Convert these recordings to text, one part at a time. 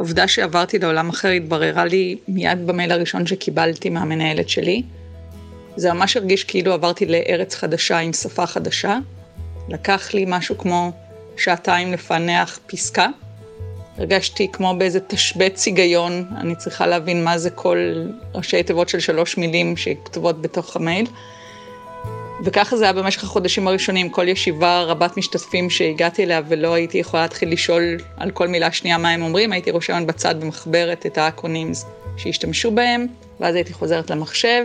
העובדה שעברתי לעולם אחר התבררה לי מיד במייל הראשון שקיבלתי מהמנהלת שלי. זה ממש הרגיש כאילו עברתי לארץ חדשה עם שפה חדשה. לקח לי משהו כמו שעתיים לפענח פסקה. הרגשתי כמו באיזה תשבץ היגיון, אני צריכה להבין מה זה כל ראשי תיבות של שלוש מילים שכתובות בתוך המייל. וככה זה היה במשך החודשים הראשונים, כל ישיבה רבת משתתפים שהגעתי אליה ולא הייתי יכולה להתחיל לשאול על כל מילה שנייה מה הם אומרים, הייתי רושמת בצד ומחברת את האקונימס שהשתמשו בהם, ואז הייתי חוזרת למחשב,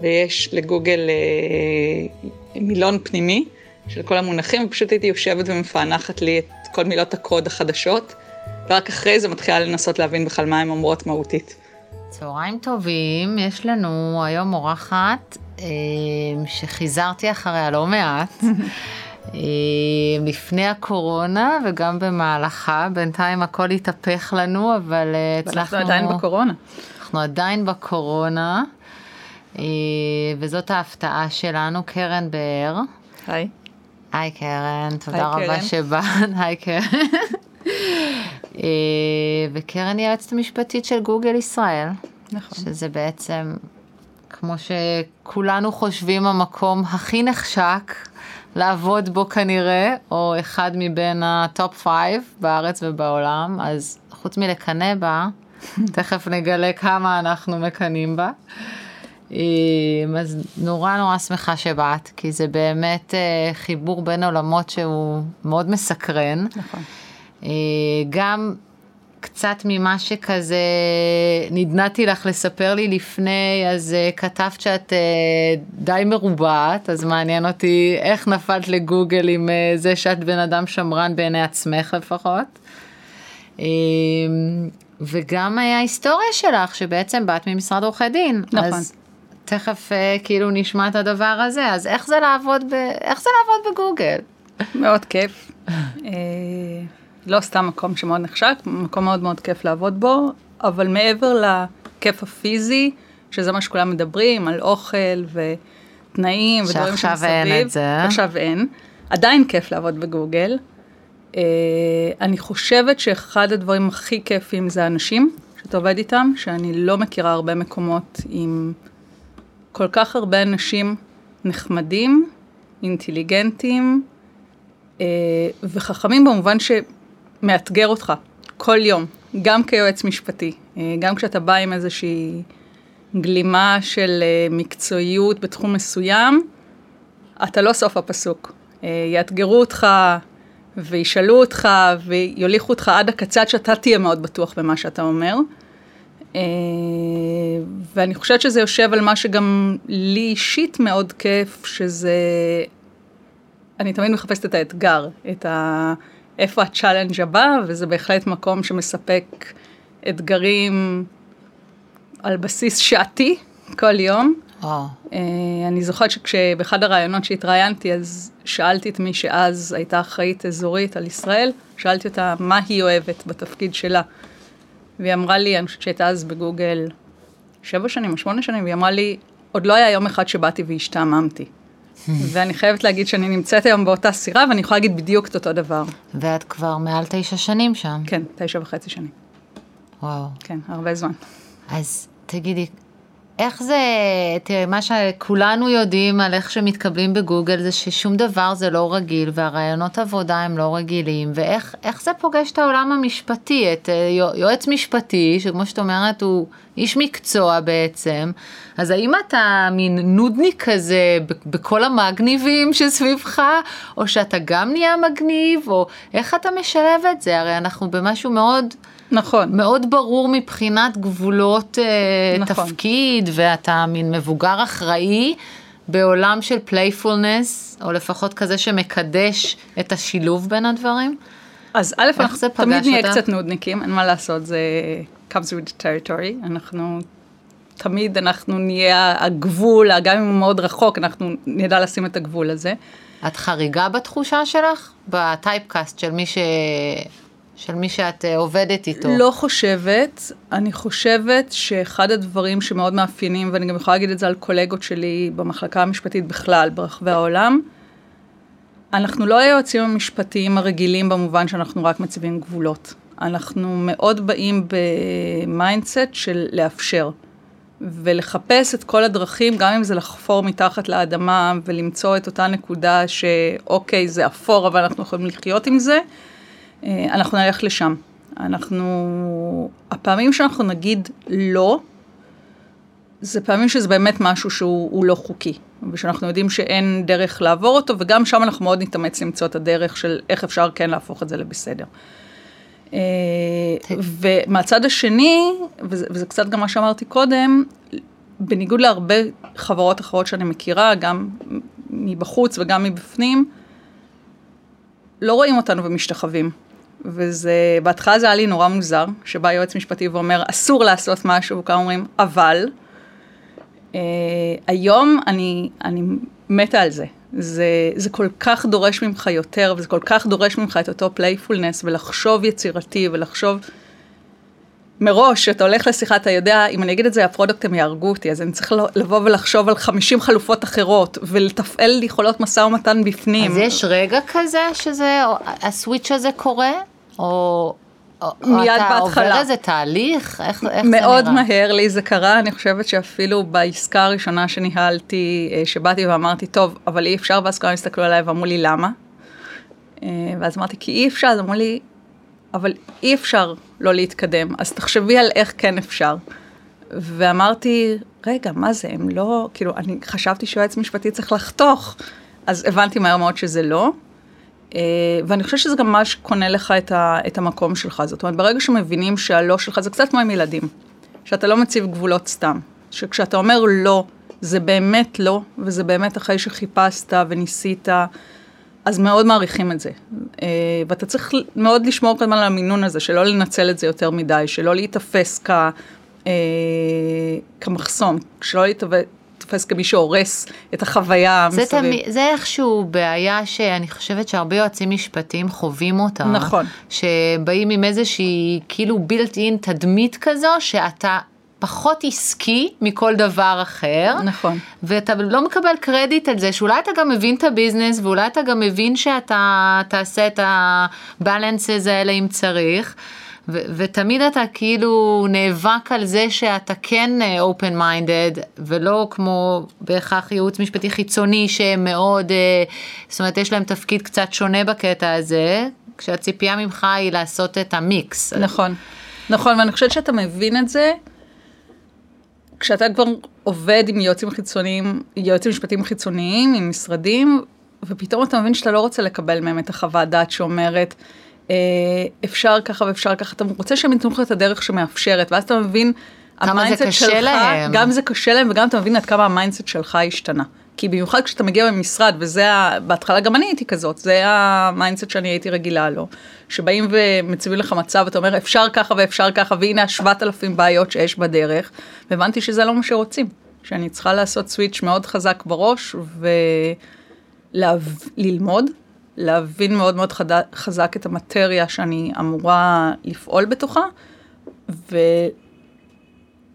ויש לגוגל אה, מילון פנימי של כל המונחים, ופשוט הייתי יושבת ומפענחת לי את כל מילות הקוד החדשות, ורק אחרי זה מתחילה לנסות להבין בכלל מה הן אומרות מהותית. צהריים טובים, יש לנו היום אורחת שחיזרתי אחריה לא מעט. אה, לפני הקורונה וגם במהלכה, בינתיים הכל התהפך לנו, אבל אה, הצלחנו... אנחנו עדיין בקורונה. אנחנו עדיין בקורונה, וזאת ההפתעה שלנו, קרן באר. היי. היי קרן, תודה היי, רבה שבאת, היי קרן. וקרן היא היועצת המשפטית של גוגל ישראל. נכון. שזה בעצם כמו שכולנו חושבים, המקום הכי נחשק לעבוד בו כנראה, או אחד מבין ה top five בארץ ובעולם, אז חוץ מלקנא בה, תכף נגלה כמה אנחנו מקנאים בה. אז נורא נורא שמחה שבאת, כי זה באמת אה, חיבור בין עולמות שהוא מאוד מסקרן. נכון. אה, גם קצת ממה שכזה נדנדתי לך לספר לי לפני, אז אה, כתבת שאת אה, די מרובעת, אז מעניין אותי איך נפלת לגוגל עם אה, זה שאת בן אדם שמרן בעיני עצמך לפחות. Uh, וגם ההיסטוריה שלך, שבעצם באת ממשרד עורכי דין. נכון. אז תכף כאילו נשמע את הדבר הזה, אז איך זה לעבוד, ב... איך זה לעבוד בגוגל? מאוד כיף. לא סתם מקום שמאוד נחשק, מקום מאוד מאוד כיף לעבוד בו, אבל מעבר לכיף הפיזי, שזה מה שכולם מדברים, על אוכל ותנאים ודברים שמסביב. שעכשיו אין את זה. עכשיו אין. עדיין כיף לעבוד בגוגל. Uh, אני חושבת שאחד הדברים הכי כיפים זה האנשים שאתה עובד איתם, שאני לא מכירה הרבה מקומות עם כל כך הרבה אנשים נחמדים, אינטליגנטים uh, וחכמים במובן ש... מאתגר אותך כל יום, גם כיועץ משפטי, אה, גם כשאתה בא עם איזושהי גלימה של אה, מקצועיות בתחום מסוים, אתה לא סוף הפסוק. אה, יאתגרו אותך וישאלו אותך ויוליכו אותך עד הקצה עד שאתה תהיה מאוד בטוח במה שאתה אומר. ואני חושבת שזה יושב על מה שגם לי אישית מאוד כיף, שזה... אני תמיד מחפשת את האתגר, את ה... איפה ה challenge הבא, וזה בהחלט מקום שמספק אתגרים על בסיס שעתי כל יום. Oh. אני זוכרת שכשבאחד הראיונות שהתראיינתי, אז שאלתי את מי שאז הייתה אחראית אזורית על ישראל, שאלתי אותה מה היא אוהבת בתפקיד שלה. והיא אמרה לי, אני חושבת שהייתה אז בגוגל שבע שנים או שמונה שנים, והיא אמרה לי, עוד לא היה יום אחד שבאתי והשתעממתי. ואני חייבת להגיד שאני נמצאת היום באותה סירה, ואני יכולה להגיד בדיוק את אותו דבר. ואת כבר מעל תשע שנים שם. כן, תשע וחצי שנים. וואו. כן, הרבה זמן. אז תגידי, איך זה, תראי, מה שכולנו יודעים על איך שמתקבלים בגוגל זה ששום דבר זה לא רגיל והרעיונות עבודה הם לא רגילים ואיך זה פוגש את העולם המשפטי, את אה, יועץ משפטי שכמו שאת אומרת הוא איש מקצוע בעצם, אז האם אתה מין נודניק כזה בכל המגניבים שסביבך או שאתה גם נהיה מגניב או איך אתה משלב את זה, הרי אנחנו במשהו מאוד נכון. מאוד ברור מבחינת גבולות אה, נכון. תפקיד, ואתה מין מבוגר אחראי בעולם של playfulness, או לפחות כזה שמקדש את השילוב בין הדברים. אז א', אנחנו תמיד נהיה אותה קצת נודניקים, אין מה לעשות, זה comes with the territory, אנחנו תמיד אנחנו נהיה הגבול, גם אם הוא מאוד רחוק, אנחנו נדע לשים את הגבול הזה. את חריגה בתחושה שלך? ב typecast של מי ש... של מי שאת אה, עובדת איתו? לא חושבת. אני חושבת שאחד הדברים שמאוד מאפיינים, ואני גם יכולה להגיד את זה על קולגות שלי במחלקה המשפטית בכלל, ברחבי העולם, אנחנו לא היועצים המשפטיים הרגילים במובן שאנחנו רק מציבים גבולות. אנחנו מאוד באים ב mindset של לאפשר. ולחפש את כל הדרכים, גם אם זה לחפור מתחת לאדמה ולמצוא את אותה נקודה שאוקיי, זה אפור, אבל אנחנו יכולים לחיות עם זה, אנחנו נלך לשם. אנחנו, הפעמים שאנחנו נגיד לא, זה פעמים שזה באמת משהו שהוא לא חוקי, ושאנחנו יודעים שאין דרך לעבור אותו, וגם שם אנחנו מאוד נתאמץ למצוא את הדרך של איך אפשר כן להפוך את זה לבסדר. אה, ומהצד השני, וזה, וזה קצת גם מה שאמרתי קודם, בניגוד להרבה חברות אחרות שאני מכירה, גם מבחוץ וגם מבפנים, לא רואים אותנו ומשתחווים. וזה, בהתחלה זה היה לי נורא מוזר, שבא יועץ משפטי ואומר, אסור לעשות משהו, וכמה אומרים, אבל, אה, היום אני, אני מתה על זה. זה, זה כל כך דורש ממך יותר, וזה כל כך דורש ממך את אותו playfulness, ולחשוב יצירתי, ולחשוב מראש, כשאתה הולך לשיחה, אתה יודע, אם אני אגיד את זה, ה product הם יהרגו אותי, אז אני צריך לבוא ולחשוב על 50 חלופות אחרות, ולתפעל יכולות משא ומתן בפנים. אז יש רגע כזה שזה, הסוויץ' הזה קורה? או... מיד אתה בהתחלה. אתה עובר איזה תהליך? איך, איך זה נראה? מאוד מהר לי זה קרה, אני חושבת שאפילו בעסקה הראשונה שניהלתי, אה, שבאתי ואמרתי, טוב, אבל אי אפשר, ואז כולם הסתכלו עליי ואמרו לי, למה? אה, ואז אמרתי, כי אי אפשר, אז אמרו לי, אבל אי אפשר לא להתקדם, אז תחשבי על איך כן אפשר. ואמרתי, רגע, מה זה, הם לא, כאילו, אני חשבתי שיועץ משפטי צריך לחתוך, אז הבנתי מהר מאוד שזה לא. אה, ואני חושבת שזה גם מה שקונה לך את, ה, את המקום שלך. זאת אומרת, ברגע שמבינים שהלא שלך, זה קצת כמו עם ילדים, שאתה לא מציב גבולות סתם. שכשאתה אומר לא, זה באמת לא, וזה באמת אחרי שחיפשת וניסית, אז מאוד מעריכים את זה. אה, ואתה צריך מאוד לשמור כל הזמן על המינון הזה, שלא לנצל את זה יותר מדי, שלא להיתפס כ... אה, כמחסום, שלא תופס כמי שהורס את החוויה המסביב. זה, תמי, זה איכשהו בעיה שאני חושבת שהרבה יועצים משפטיים חווים אותה. נכון. שבאים עם איזושהי כאילו built in תדמית כזו, שאתה פחות עסקי מכל דבר אחר. נכון. ואתה לא מקבל קרדיט על זה, שאולי אתה גם מבין את הביזנס, ואולי אתה גם מבין שאתה תעשה את הבלנסס האלה אם צריך. ו- ותמיד אתה כאילו נאבק על זה שאתה כן open אה, minded ולא כמו בהכרח ייעוץ משפטי חיצוני שהם מאוד, אה, זאת אומרת יש להם תפקיד קצת שונה בקטע הזה, כשהציפייה ממך היא לעשות את המיקס. נכון, נכון ואני חושבת שאתה מבין את זה. כשאתה כבר עובד עם יועצים חיצוניים, יועצים משפטיים חיצוניים, עם משרדים, ופתאום אתה מבין שאתה לא רוצה לקבל מהם את החוות דעת שאומרת, אה, אפשר ככה ואפשר ככה, אתה רוצה שהם ייתנו לך את הדרך שמאפשרת, ואז אתה מבין, כמה זה קשה שלך, להם. גם זה קשה להם וגם אתה מבין עד כמה ה mindset שלך השתנה. כי במיוחד כשאתה מגיע במשרד, וזה, ה... בהתחלה גם אני הייתי כזאת, זה ה mindset שאני הייתי רגילה לו, שבאים ומציבים לך מצב, אתה אומר אפשר ככה ואפשר ככה, והנה השבעת אלפים בעיות שיש בדרך, והבנתי שזה לא מה שרוצים, שאני צריכה לעשות switch מאוד חזק בראש, וללמוד, להבין מאוד מאוד חד... חזק את המטריה שאני אמורה לפעול בתוכה,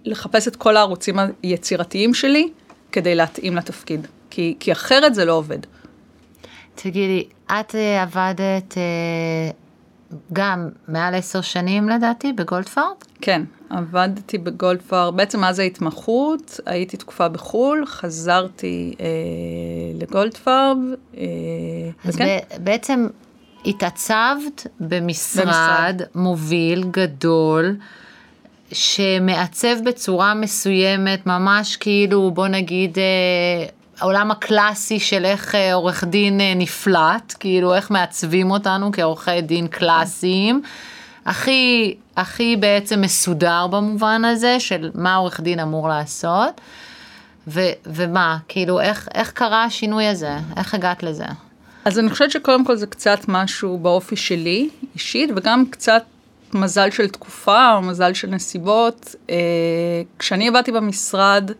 ולחפש את כל הערוצים היצירתיים שלי כדי להתאים לתפקיד, כי, כי אחרת זה לא עובד. תגידי, את אה, עבדת אה, גם מעל עשר שנים לדעתי בגולדפארד? כן, עבדתי בגולדפארד, בעצם מאז ההתמחות, הייתי תקופה בחו"ל, חזרתי אה, לגולדפארד. אה, אז וכן. בעצם התעצבת במשרד, במשרד מוביל, גדול. שמעצב בצורה מסוימת, ממש כאילו, בוא נגיד, אה, העולם הקלאסי של איך אה, עורך דין אה, נפלט, כאילו איך מעצבים אותנו כעורכי דין קלאסיים. הכי, הכי בעצם מסודר במובן הזה של מה עורך דין אמור לעשות. ו, ומה, כאילו, איך, איך קרה השינוי הזה? איך הגעת לזה? אז אני חושבת שקודם כל זה קצת משהו באופי שלי, אישית, וגם קצת מזל של תקופה או מזל של נסיבות. אה, כשאני עבדתי במשרד,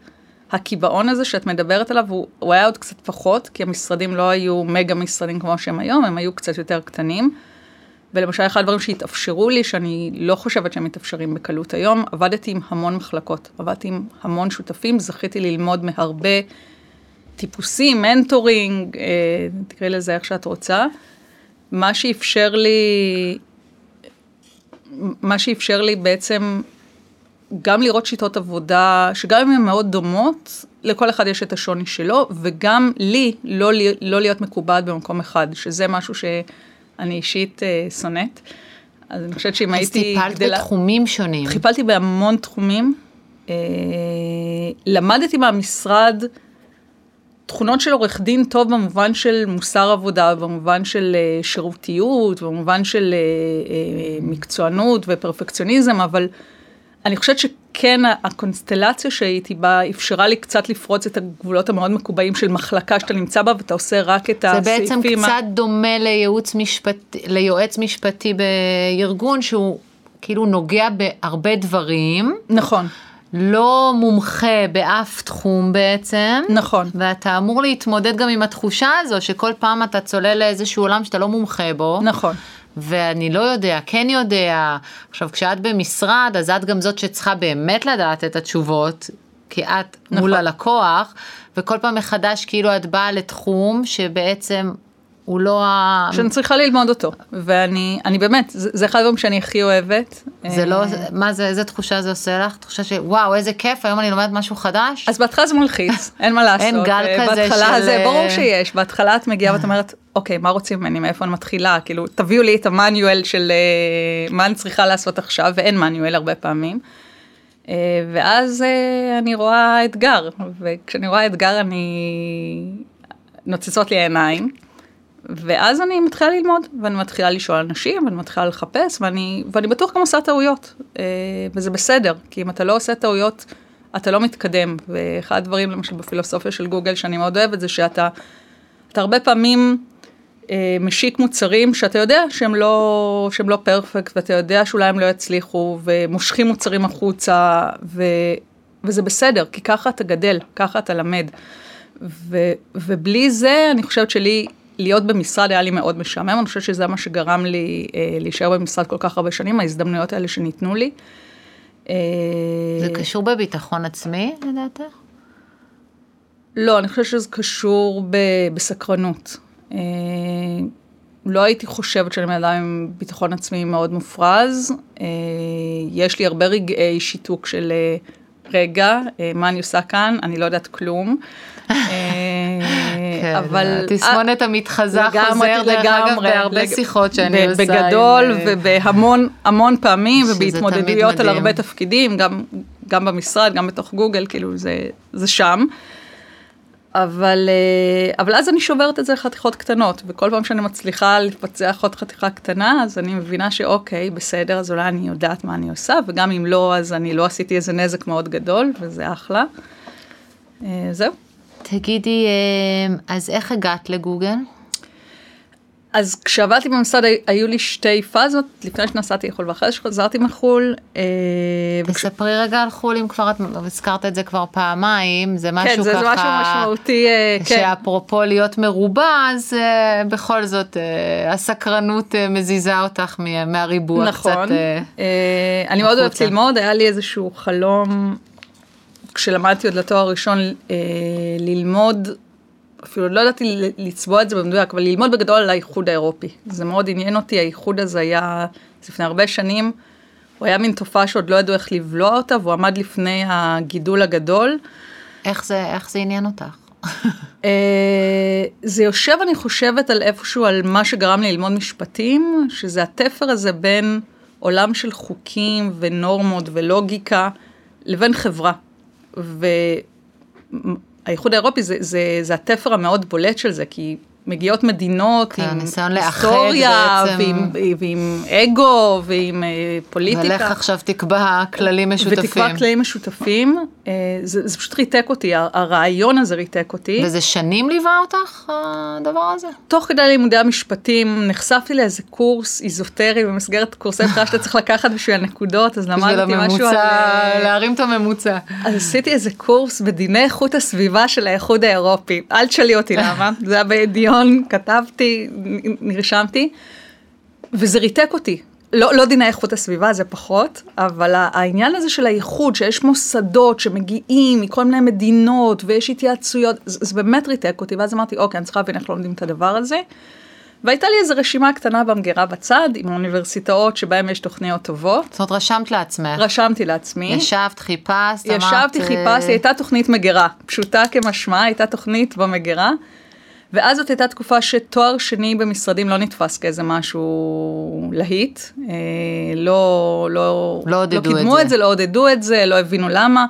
הקיבעון הזה שאת מדברת עליו, הוא, הוא היה עוד קצת פחות, כי המשרדים לא היו מגה משרדים כמו שהם היום, הם היו קצת יותר קטנים. ולמשל, אחד הדברים שהתאפשרו לי, שאני לא חושבת שהם מתאפשרים בקלות היום, עבדתי עם המון מחלקות, עבדתי עם המון שותפים, זכיתי ללמוד מהרבה טיפוסים, מנטורינג, אה, תקראי לזה איך שאת רוצה. מה שאפשר לי מה שאפשר לי בעצם גם לראות שיטות עבודה, שגם אם הן מאוד דומות, לכל אחד יש את השוני שלו, וגם לי לא, לא להיות מקובעת במקום אחד, שזה משהו שאני אישית אה, שונאת. אז אני חושבת שאם הייתי... אז טיפלת גדלה, בתחומים שונים. טיפלתי בהמון תחומים. אה, למדתי מהמשרד תכונות של עורך דין טוב במובן של מוסר עבודה, במובן של אה, שירותיות, במובן של אה, אה, מקצוענות ופרפקציוניזם, אבל אני חושבת שכן הקונסטלציה שהייתי בה אפשרה לי קצת לפרוץ את הגבולות המאוד מקובעים של מחלקה שאתה נמצא בה ואתה עושה רק את הסעיפים. זה בעצם קצת. דומה לייעוץ משפטי, ליועץ משפטי בארגון שהוא כאילו נוגע בהרבה דברים. נכון. לא מומחה באף תחום בעצם. נכון. ואתה אמור להתמודד גם עם התחושה הזו שכל פעם אתה צולל לאיזשהו עולם שאתה לא מומחה בו. נכון. ואני לא יודע, כן יודע. עכשיו, כשאת במשרד, אז את גם זאת שצריכה באמת לדעת את התשובות, כי את נכון. מול הלקוח, וכל פעם מחדש כאילו את באה לתחום שבעצם הוא לא ה... שאני צריכה ללמוד אותו, ואני אני באמת, זה, זה אחד הדברים שאני הכי אוהבת. זה לא, מה זה, איזה תחושה זה עושה לך? תחושה שוואו, איזה כיף, היום אני לומדת משהו חדש? אז בהתחלה זה מלחיץ, אין מה לעשות. אין גל כזה של... בהתחלה זה, ברור שיש, בהתחלה את מגיעה ואת אומרת, אוקיי, מה רוצים ממני, מאיפה אני מתחילה? כאילו, תביאו לי את המאניואל של אה, מה אני צריכה לעשות עכשיו, ואין מאניואל הרבה פעמים. אה, ואז אה, אני רואה אתגר, וכשאני רואה אתגר אני... נוצצות לי העיניים. ואז אני מתחילה ללמוד, ואני מתחילה לשאול אנשים, ואני מתחילה לחפש, ואני, ואני בטוח גם עושה טעויות, אה, וזה בסדר, כי אם אתה לא עושה טעויות, אתה לא מתקדם. ואחד הדברים, למשל בפילוסופיה של גוגל, שאני מאוד אוהבת, זה שאתה אתה הרבה פעמים אה, משיק מוצרים שאתה יודע שהם לא, שהם לא פרפקט, ואתה יודע שאולי הם לא יצליחו, ומושכים מוצרים החוצה, ו, וזה בסדר, כי ככה אתה גדל, ככה אתה למד. ו, ובלי זה, אני חושבת שלי, להיות במשרד היה לי מאוד משעמם, אני חושבת שזה מה שגרם לי אה, להישאר במשרד כל כך הרבה שנים, ההזדמנויות האלה שניתנו לי. אה, זה קשור בביטחון עצמי, לדעתך? לא, אני חושבת שזה קשור ב, בסקרנות. אה, לא הייתי חושבת שאני בן אדם עם ביטחון עצמי מאוד מופרז. אה, יש לי הרבה רגעי שיתוק של אה, רגע, אה, מה אני עושה כאן? אני לא יודעת כלום. אה, כן, אבל... תסמונת המתחזה חוזר דרך אגב בהרבה שיחות שאני עושה. בגדול אה, ובהמון המון פעמים ובהתמודדויות על הרבה תפקידים, גם במשרד, גם בתוך גוגל, כאילו זה שם. אבל, אבל אז אני שוברת את זה לחתיכות קטנות, וכל פעם שאני מצליחה לפצח עוד חתיכה קטנה, אז אני מבינה שאוקיי, בסדר, אז אולי אני יודעת מה אני עושה, וגם אם לא, אז אני לא עשיתי איזה נזק מאוד גדול, וזה אחלה. זהו. תגידי, אה, אז איך הגעת לגוגל? אז כשעבדתי במשרד היו לי שתי פאזות, לפני שנסעתי לחו"ל ואחרי שחזרתי מחו"ל. תספרי אה, רגע על חו"ל, אם כבר את הזכרת את זה כבר פעמיים, זה משהו כן, ככה... כן, זה משהו משמעותי, כן. שאפרופו להיות מרובע, אז בכל זאת הסקרנות מזיזה אותך מהריבוע נכון. קצת. נכון, אני מאוד אוהבת ללמוד, היה לי איזשהו חלום כשלמדתי עוד לתואר ראשון אה, ללמוד, אפילו לא ידעתי לצבוע את זה במדויק, אבל ללמוד בגדול על האיחוד האירופי. זה מאוד עניין אותי, האיחוד הזה היה לפני הרבה שנים, הוא היה מין תופעה שעוד לא ידעו איך לבלוע אותה, והוא עמד לפני הגידול הגדול. איך זה, איך זה עניין אותך? אה, זה יושב, אני חושבת, על איפשהו, על מה שגרם לי ללמוד משפטים, שזה התפר הזה בין עולם של חוקים ונורמות ולוגיקה, לבין חברה. והאיחוד האירופי זה, זה, זה התפר המאוד בולט של זה, כי מגיעות מדינות כן, עם היסטוריה, ועם, ועם אגו, ועם אה, פוליטיקה. ולך עכשיו תקבע כללים משותפים. ותקבע כללים משותפים, אה, זה, זה פשוט ריתק אותי, הרעיון הזה ריתק אותי. וזה שנים ליווה אותך, הדבר הזה? תוך כדי לימודי המשפטים, נחשפתי לאיזה קורס איזוטרי במסגרת קורסי בחירה שאתה צריך לקחת בשביל הנקודות, אז למדתי משהו על... אה, להרים את הממוצע. אז עשיתי איזה קורס בדיני איכות הסביבה של האיחוד האירופי. אל תשאלי אותי למה, זה היה בדיון. בריאיון, כתבתי, נרשמתי, וזה ריתק אותי. לא, לא דיני איכות הסביבה, זה פחות, אבל העניין הזה של האיחוד, שיש מוסדות שמגיעים מכל מיני מדינות ויש התייעצויות, זה, זה באמת ריתק אותי, ואז אמרתי, אוקיי, אני צריכה להבין איך לומדים את הדבר הזה. והייתה לי איזו רשימה קטנה במגירה בצד, עם האוניברסיטאות שבהן יש תוכניות טובות. זאת אומרת, רשמת לעצמך. רשמתי לעצמי. ישבת, חיפשת, אמרת... ישבתי, חיפשתי, הייתה תוכנית מגירה, פשוטה כמשמע, הייתה תוכנית במגירה. ואז זאת הייתה תקופה שתואר שני במשרדים לא נתפס כאיזה משהו להיט. אה, לא, לא, לא לא קידמו את את זה. זה, לא עודדו את זה, לא הבינו למה.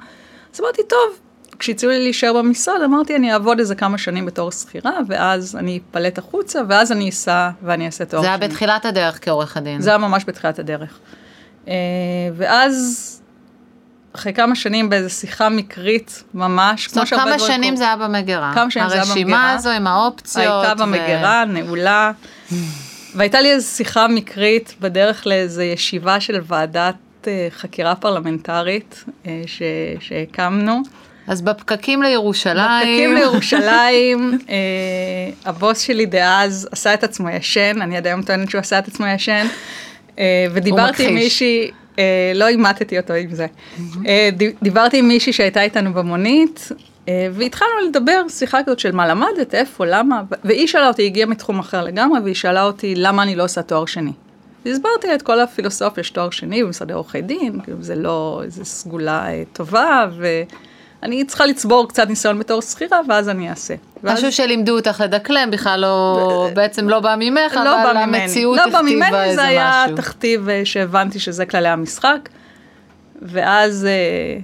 אז אמרתי, טוב, כשהציעו לי להישאר במשרד, אמרתי, אני אעבוד איזה כמה שנים בתור שכירה, ואז אני אפלט החוצה, ואז אני אסע ואני אעשה תואר זה שני. היה בתחילת הדרך כעורך הדין. זה היה ממש בתחילת הדרך. אה, ואז, אחרי כמה שנים באיזו שיחה מקרית ממש, זאת אומרת, שהרבה כמה דברים שנים קורים- זה היה במגירה. כמה שנים זה היה הרשימה במגירה. הזו עם האופציות. הייתה במגירה, נעולה. והייתה לי איזו שיחה מקרית בדרך לאיזו ישיבה של ועדת אה, חקירה פרלמנטרית אה, ש- שהקמנו. אז בפקקים לירושלים. בפקקים לירושלים, אה, הבוס שלי דאז עשה את עצמו ישן, אני עד היום טוענת שהוא עשה את עצמו ישן, אה, ודיברתי עם. מישהי, לא אימתתי אותו עם זה, אה, דיברתי עם מישהי שהייתה איתנו במונית, אה, והתחלנו לדבר שיחה כזאת של מה למדת, איפה, למה, ו- והיא שאלה אותי, היא הגיעה מתחום אחר לגמרי, והיא שאלה אותי למה אני לא עושה תואר שני. והסברתי לה את כל הפילוסופיה של תואר שני במשרדי עורכי דין, כאילו זה לא איזו סגולה אה, טובה, ואני צריכה לצבור קצת ניסיון בתור שכירה, ואז אני אעשה. ואז- משהו שלימדו אותך לדקלם, בכלל לא, בעצם לא בא ממך, לא אבל בא ממני. המציאות לא בא הכתיבה ממני, איזה זה היה משהו. תכתיב אה, שהבנתי שזה כללי המשחק. ואז אה,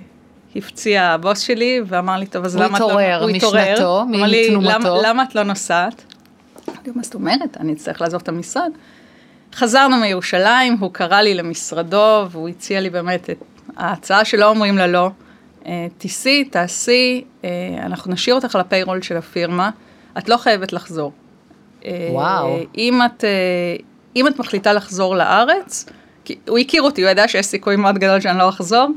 הפציע הבוס שלי ואמר לי, טוב, אז למה את לא... הוא התעורר. משנתו, מתנומתו. "למה- למה את לא נוסעת? אמרתי, מה זאת אומרת? אני אצטרך לעזוב את המשרד. חזרנו מירושלים, הוא קרא לי למשרדו, והוא הציע לי באמת את ההצעה שלא אומרים לה לא. אה, תיסעי, תעשי, אה, אנחנו נשאיר אותך על הפיירול של הפירמה, את לא חייבת לחזור. אה, וואו. אם את, אם את מחליטה לחזור לארץ, כי הוא הכיר אותי, הוא ידע שיש סיכוי מאוד גדול שאני לא אחזור,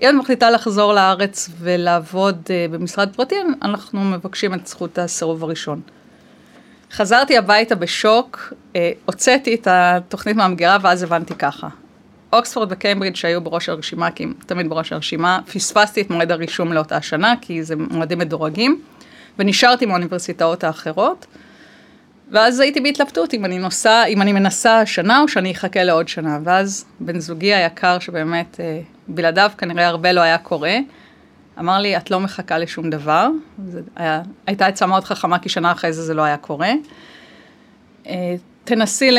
אם את מחליטה לחזור לארץ ולעבוד במשרד פרטי, אנחנו מבקשים את זכות הסירוב הראשון. חזרתי הביתה בשוק, הוצאתי את התוכנית מהמגירה ואז הבנתי ככה. אוקספורד וקיימברידג' שהיו בראש הרשימה, כי הם תמיד בראש הרשימה, פספסתי את מועד הרישום לאותה שנה, כי זה מועדים מדורגים, ונשארתי עם האוניברסיטאות האחרות. ואז הייתי בהתלבטות אם אני נוסע, אם אני מנסה השנה או שאני אחכה לעוד שנה. ואז בן זוגי היקר, שבאמת אה, בלעדיו כנראה הרבה לא היה קורה, אמר לי, את לא מחכה לשום דבר. היה, הייתה עצה מאוד חכמה, כי שנה אחרי זה זה לא היה קורה. תנסי ל-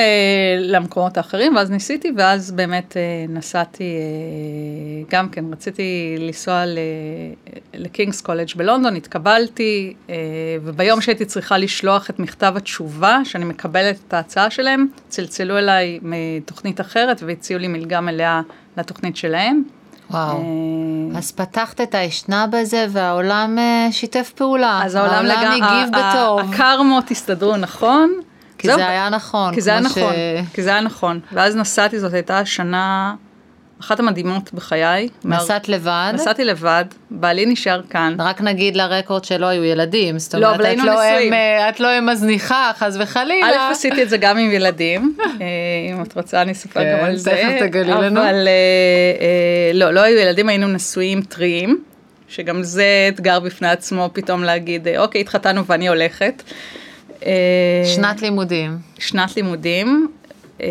למקומות האחרים, ואז ניסיתי, ואז באמת אה, נסעתי, אה, גם כן, רציתי לנסוע ל- לקינגס קולג' בלונדון, התקבלתי, אה, וביום שהייתי צריכה לשלוח את מכתב התשובה, שאני מקבלת את ההצעה שלהם, צלצלו אליי מתוכנית אחרת והציעו לי מלגה מלאה לתוכנית שלהם. וואו. אז פתחת את האשנב הזה והעולם שיתף פעולה. אז העולם לגמרי, הגיב בטוב. הקרמות הסתדרו נכון. כי זה היה נכון. כי זה היה נכון, כי זה היה נכון. ואז נסעתי, זאת הייתה השנה, אחת המדהימות בחיי. נסעת לבד? נסעתי לבד, בעלי נשאר כאן. רק נגיד לרקורד שלא היו ילדים, זאת לא, אומרת, אבל את לא. אם, אה, את לא אם מזניחה, חס וחלילה. א', עשיתי את זה גם עם ילדים, אה, אם את רוצה אני אספר כן, גם על זה. תכף תגלי לנו. אבל אה, לא, לא היו ילדים, היינו נשואים טריים, שגם זה אתגר בפני עצמו, פתאום להגיד, אוקיי, התחתנו ואני הולכת. אה, שנת לימודים. שנת לימודים. אה,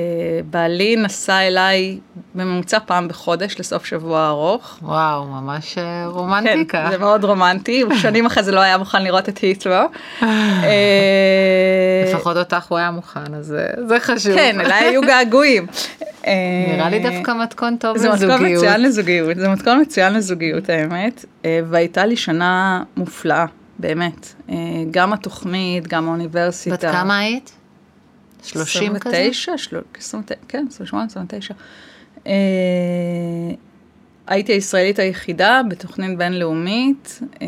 בעלי נסע אליי בממוצע פעם בחודש לסוף שבוע ארוך. וואו, ממש אה, כן, רומנטיקה. זה מאוד רומנטי, שנים אחרי זה לא היה מוכן לראות את היטלר. אה, לפחות אותך הוא היה מוכן, אז זה חשוב. כן, אליי היו געגועים. אה, נראה לי דווקא מתכון טוב זה מתכון לזוגיות. מצוין לזוגיות, זה מתכון מצוין לזוגיות האמת, והייתה לי שנה מופלאה, באמת. אה, גם התוכנית, גם האוניברסיטה. בת כמה היית? 30 כזה? 29, של- 29, כן, 28, 29. אה, הייתי הישראלית היחידה בתוכנית בינלאומית. אה,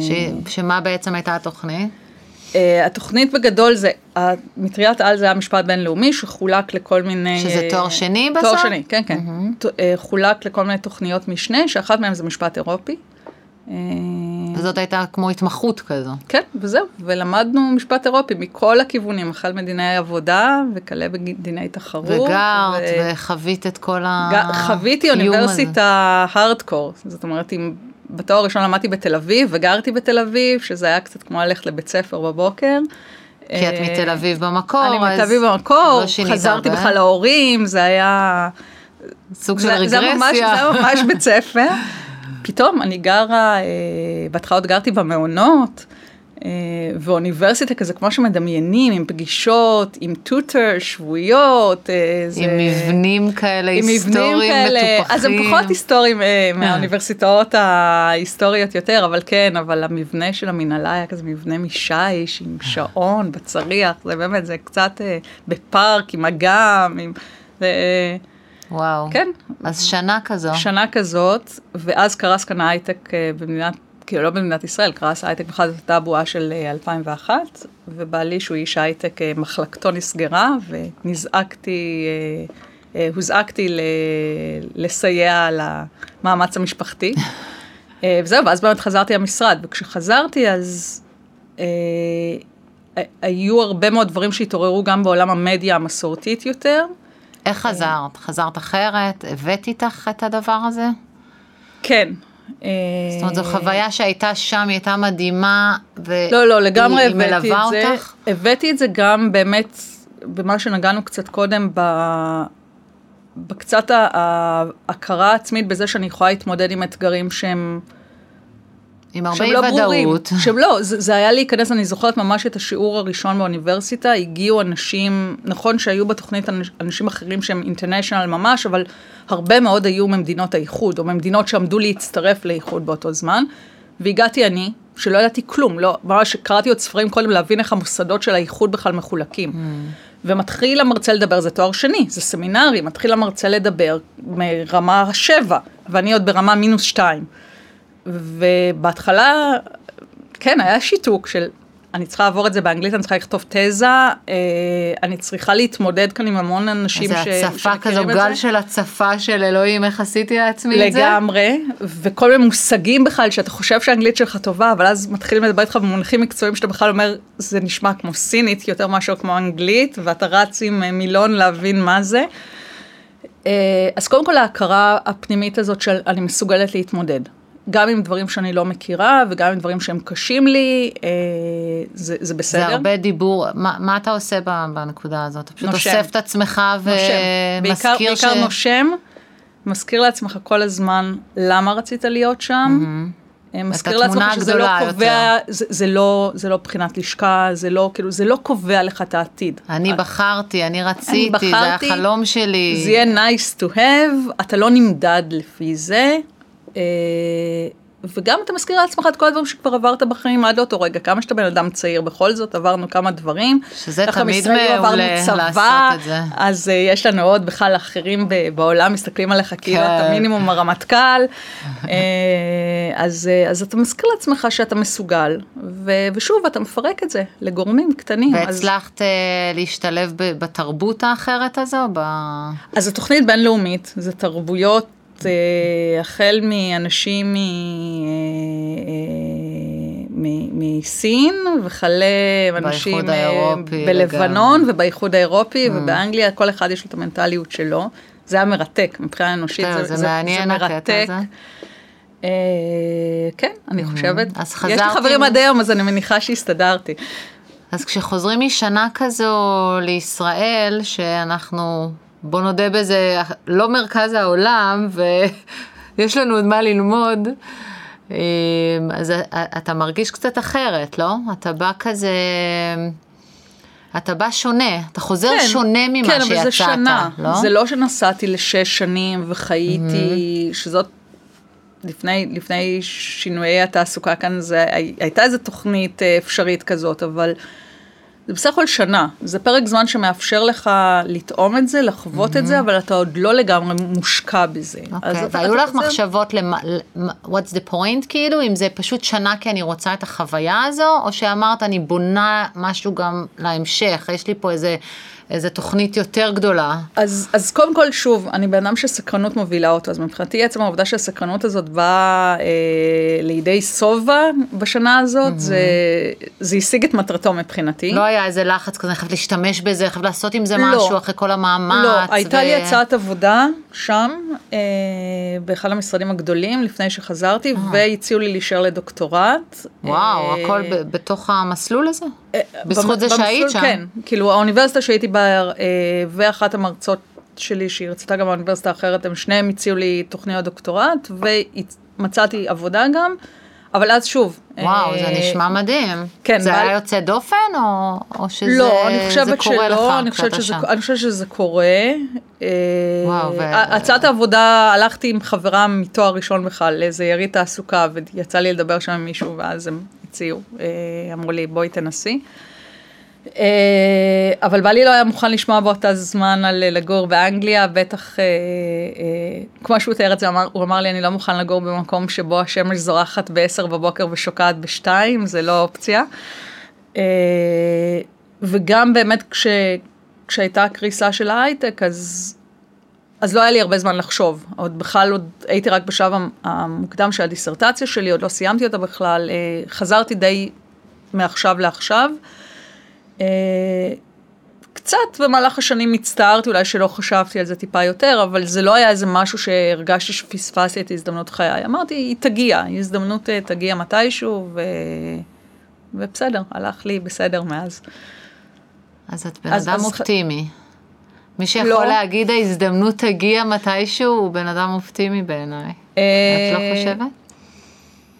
ש- שמה בעצם הייתה התוכנית? אה, התוכנית בגדול זה, מטריית על זה היה משפט בינלאומי שחולק לכל מיני... שזה תואר שני בסוף? תואר שני, כן, כן. ת- אה, חולק לכל מיני תוכניות משנה, שאחת מהן זה משפט אירופי. אה, וזאת הייתה כמו התמחות כזו. כן, וזהו, ולמדנו משפט אירופי מכל הכיוונים, החל מדיני עבודה וכלה בדיני תחרות. וגרת, ו- וחווית את כל ה... ג- חוויתי הזה. אוניברסיטה הארדקור, זאת אומרת, אם בתואר הראשון למדתי בתל אביב וגרתי בתל אביב, שזה היה קצת כמו ללכת לבית ספר בבוקר. כי את מתל אביב במקור, אני אז מתל אביב במקור, לא חזרתי. בכלל להורים, זה היה... סוג של זה, זה רגרסיה. ממש, זה ממש בית ספר. פתאום אני גרה, אה, בהתחלה עוד גרתי במעונות, אה, ואוניברסיטה כזה כמו שמדמיינים, עם פגישות, עם טוטר, שבועיות. אה, זה... עם מבנים כאלה עם מבנים היסטוריים כאלה, מטופחים. אז הם פחות היסטוריים אה, מהאוניברסיטאות ההיסטוריות יותר, אבל כן, אבל המבנה של המנהלה היה כזה מבנה משיש, עם שעון בצריח, זה באמת, זה קצת בפארק, עם אגם, עם... זה, וואו. כן, אז שנה כזו. שנה כזאת, ואז קרס כאן ההייטק אה, במדינת, כאילו לא במדינת ישראל, קרס ההייטק בכלל זאת הייתה הבועה של אה, 2001, ובעלי שהוא איש הייטק, אה, מחלקתו נסגרה, ונזעקתי, אה, אה, הוזעקתי ל- לסייע למאמץ המשפחתי. אה, וזהו, ואז באמת חזרתי למשרד, וכשחזרתי אז אה, היו הרבה מאוד דברים שהתעוררו גם בעולם המדיה המסורתית יותר. איך חזרת? חזרת אחרת? הבאת איתך את הדבר הזה? כן. זאת אומרת, זו חוויה שהייתה שם, היא הייתה מדהימה, והיא לא, לא, לגמרי הבאתי מלווה את זה. אותך? הבאתי את זה גם באמת במה שנגענו קצת קודם, ב... בקצת ההכרה העצמית בזה שאני יכולה להתמודד עם אתגרים שהם, עם הרבה לא. ודאות. שהם לא, זה, זה היה להיכנס, אני זוכרת ממש את השיעור הראשון באוניברסיטה, הגיעו אנשים, נכון שהיו בתוכנית אנש- אנשים אחרים שהם אינטרנשיונל ממש, אבל הרבה מאוד היו ממדינות האיחוד, או ממדינות שעמדו להצטרף לאיחוד באותו זמן, והגעתי אני, שלא ידעתי כלום, לא, ממש קראתי עוד ספרים קודם להבין איך המוסדות של האיחוד בכלל מחולקים. ומתחיל המרצה לדבר, זה תואר שני, זה סמינרי, מתחיל המרצה לדבר מרמה שבע, ואני עוד ברמה מינוס שתיים. ובהתחלה, כן, היה שיתוק של, אני צריכה לעבור את זה באנגלית, אני צריכה לכתוב תזה, אה, אני צריכה להתמודד כאן עם המון אנשים ש... איזה הצפה כזו, גל זה. של הצפה של אלוהים, איך עשיתי לעצמי את זה? לגמרי, וכל מיני מושגים בכלל, שאתה חושב שהאנגלית שלך טובה, אבל אז מתחילים לדבר איתך במונחים מקצועיים שאתה בכלל אומר, זה נשמע כמו סינית יותר מאשר כמו אנגלית, ואתה רץ עם אה, מילון להבין מה זה. אה, אז קודם כל ההכרה הפנימית הזאת של אני מסוגלת להתמודד. גם עם דברים שאני לא מכירה, וגם עם דברים שהם קשים לי, אה, זה, זה בסדר. זה הרבה דיבור, מה, מה אתה עושה בנקודה הזאת? אתה פשוט נושם. אוסף את עצמך. בעיקר, ומזכיר ש... בעיקר נושם, מזכיר לעצמך כל הזמן למה רצית להיות שם. אה, מזכיר לעצמך שזה לא קובע, זה, זה, לא, זה לא בחינת לשכה, זה לא, כאילו, זה לא קובע לך את העתיד. אני בחרתי, אני רציתי, אני זה בחרתי, החלום שלי. זה יהיה nice to have, אתה לא נמדד לפי זה. אה, וגם אתה מזכיר לעצמך את כל הדברים שכבר עברת בחיים עד לאותו רגע, כמה שאתה בן אדם צעיר, בכל זאת עברנו כמה דברים. שזה תמיד מעולה צבא, לעשות את זה. אז uh, יש לנו עוד בכלל אחרים בעולם מסתכלים עליך כאילו כן. אתה מינימום הרמטכ"ל, uh, אז, uh, אז אתה מזכיר לעצמך שאתה מסוגל, ו- ושוב אתה מפרק את זה לגורמים קטנים. אז, והצלחת אה, להשתלב בתרבות האחרת הזו? ב... אז זו תוכנית בינלאומית, זה תרבויות. Uh, החל מאנשים אה, אה, מסין וכלה אנשים אה, בלבנון ובאיחוד האירופי ובאנגליה, כל אחד יש לו את המנטליות שלו. זה היה מרתק, מבחינה אנושית כן, זה, זה מעניין הקטע הזה. אה, כן, אני חושבת. אז יש לי חזרתי חברים עד היום, אז אני מניחה שהסתדרתי. אז כשחוזרים משנה כזו לישראל, שאנחנו, בוא נודה בזה, לא מרכז העולם, ויש לנו עוד מה ללמוד, אה, אז אתה מרגיש קצת אחרת, לא? אתה בא כזה... אתה בא שונה, אתה חוזר כן, שונה ממה כן, שיצאת, אבל זה שנה. לא? זה לא שנסעתי לשש שנים וחייתי, שזאת לפני, לפני שינויי התעסוקה כאן, זה, הי- הייתה איזו תוכנית אה, אפשרית כזאת, אבל זה בסך הכל שנה. זה פרק זמן שמאפשר לך לטעום את זה, לחוות את זה, אבל אתה עוד לא לגמרי מושקע בזה. אז אוקיי, אתה- והיו לך חוזר- מחשבות למה- what's the point כאילו, אם זה פשוט שנה כי אני רוצה את החוויה הזו, או שאמרת אני בונה משהו גם להמשך, יש לי פה איזה, איזה תוכנית יותר גדולה. אז, אז קודם כל, שוב, אני בן אדם שסקרנות מובילה אותו, אז מבחינתי עצם העובדה שהסקרנות הזאת באה אה, לידי שובע בשנה הזאת, זה, זה השיג את מטרתו מבחינתי. לא היה איזה לחץ כזה, אני חייבת להשתמש בזה, חייבת לעשות עם זה לא. משהו אחרי כל המאמץ. לא, הייתה ו- לי הצעת עבודה שם, אה, באחד המשרדים הגדולים, לפני שחזרתי, אה. והציעו לי להישאר לדוקטורט. וואו, אה, הכל ב- בתוך המסלול הזה? אה, בזכות זה במ- שהיית במסלול, שם? כן, כאילו האוניברסיטה שהייתי בה, אה, ואחת המרצות שלי, שהיא רצתה גם באוניברסיטה אחרת, הם שניהם הציעו לי תוכניות דוקטורט, ומצאתי עבודה גם, אבל אז שוב. וואו, אה, זה נשמע מדהים. כן, זה היה יוצא דופן, או, או שזה לא, אני חושבת קורה לך שלא, אני חושבת, שזה? אני חושבת שזה קורה. אה, וואו, ו- הצעת העבודה, הלכתי עם חברה מתואר ראשון בכלל לאיזה יריד תעסוקה, ויצא לי לדבר שם עם מישהו, ואז הם הציעו, אה, אמרו לי, בואי תנסי. אה, אבל בעלי לא היה מוכן לשמוע באותה זמן על אה, לגור באנגליה, בטח, אה, כמו שהוא תיאר את זה, הוא אמר לי, אני לא מוכן לגור במקום שבו השמש זורחת ב-10 בבוקר ושוקעת ב-2, זה לא אופציה. וגם באמת כש, כשהייתה הקריסה של ההייטק, אז, אז לא היה לי הרבה זמן לחשוב. עוד בכלל, עוד הייתי רק בשלב המ- המוקדם של הדיסרטציה שלי, עוד לא סיימתי אותה בכלל. חזרתי די מעכשיו לעכשיו. אה, קצת במהלך השנים הצטערתי, אולי שלא חשבתי על זה טיפה יותר, אבל זה לא היה איזה משהו שהרגשתי שפספסתי את הזדמנות חיי. אמרתי, היא תגיע, הזדמנות אה, תגיע מתישהו, ו... ובסדר, הלך לי בסדר מאז. אז את בן אז- אדם אז- אופטימי. מי שיכול לא. להגיד ההזדמנות תגיע מתישהו, הוא בן אדם אופטימי בעיניי. את לא אה, חושבת?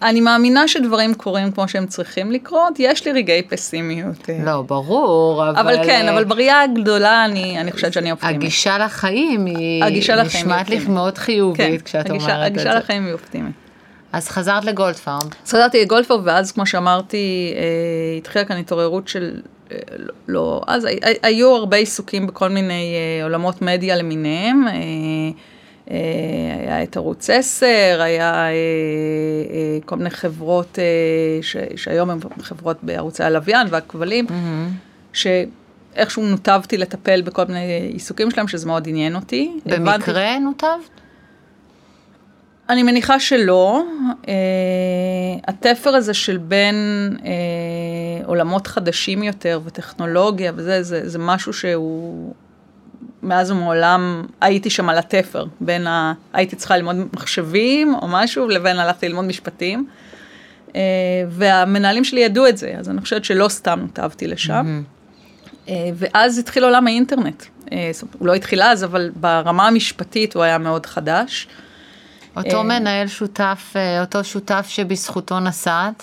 אני מאמינה שדברים קורים כמו שהם צריכים לקרות, יש לי רגעי פסימיות. לא, ברור, אבל... אבל כן, אה, אבל בראייה הגדולה אני, אני חושבת שאני אופטימית. הגישה לחיים היא הגישה לחיים היא נשמעת אופטימית. מאוד חיובית כשאת הגישה, אומרת את הגישה זה. לחיים היא אופטימית. אז חזרת לגולדפארם. סגרתי את גולדפר, ואז כמו שאמרתי, אה, התחילה כאן התעוררות של, אה, לא, אז הי- הי- היו הרבה עיסוקים בכל מיני אה, עולמות מדיה למיניהם. אה, היה את ערוץ 10, היה אה, אה, כל מיני חברות אה, ש, שהיום הן חברות בערוצי הלוויין והכבלים, שאיכשהו נותבתי לטפל בכל מיני עיסוקים שלהם, שזה מאוד עניין אותי. הבנתי- במקרה נותבת? אני מניחה שלא. Uh, התפר הזה של בין uh, עולמות חדשים יותר וטכנולוגיה וזה, זה, זה משהו שהוא מאז ומעולם הייתי שם על התפר, בין ה... הייתי צריכה ללמוד מחשבים או משהו, לבין הלכתי ללמוד משפטים. Uh, והמנהלים שלי ידעו את זה, אז אני חושבת שלא סתם נותבתי לשם. Uh, ואז התחיל עולם האינטרנט. אומרת, הוא לא התחיל אז, אבל ברמה המשפטית הוא היה מאוד חדש. אותו אה, מנהל שותף, אה, אותו שותף שבזכותו נסעת,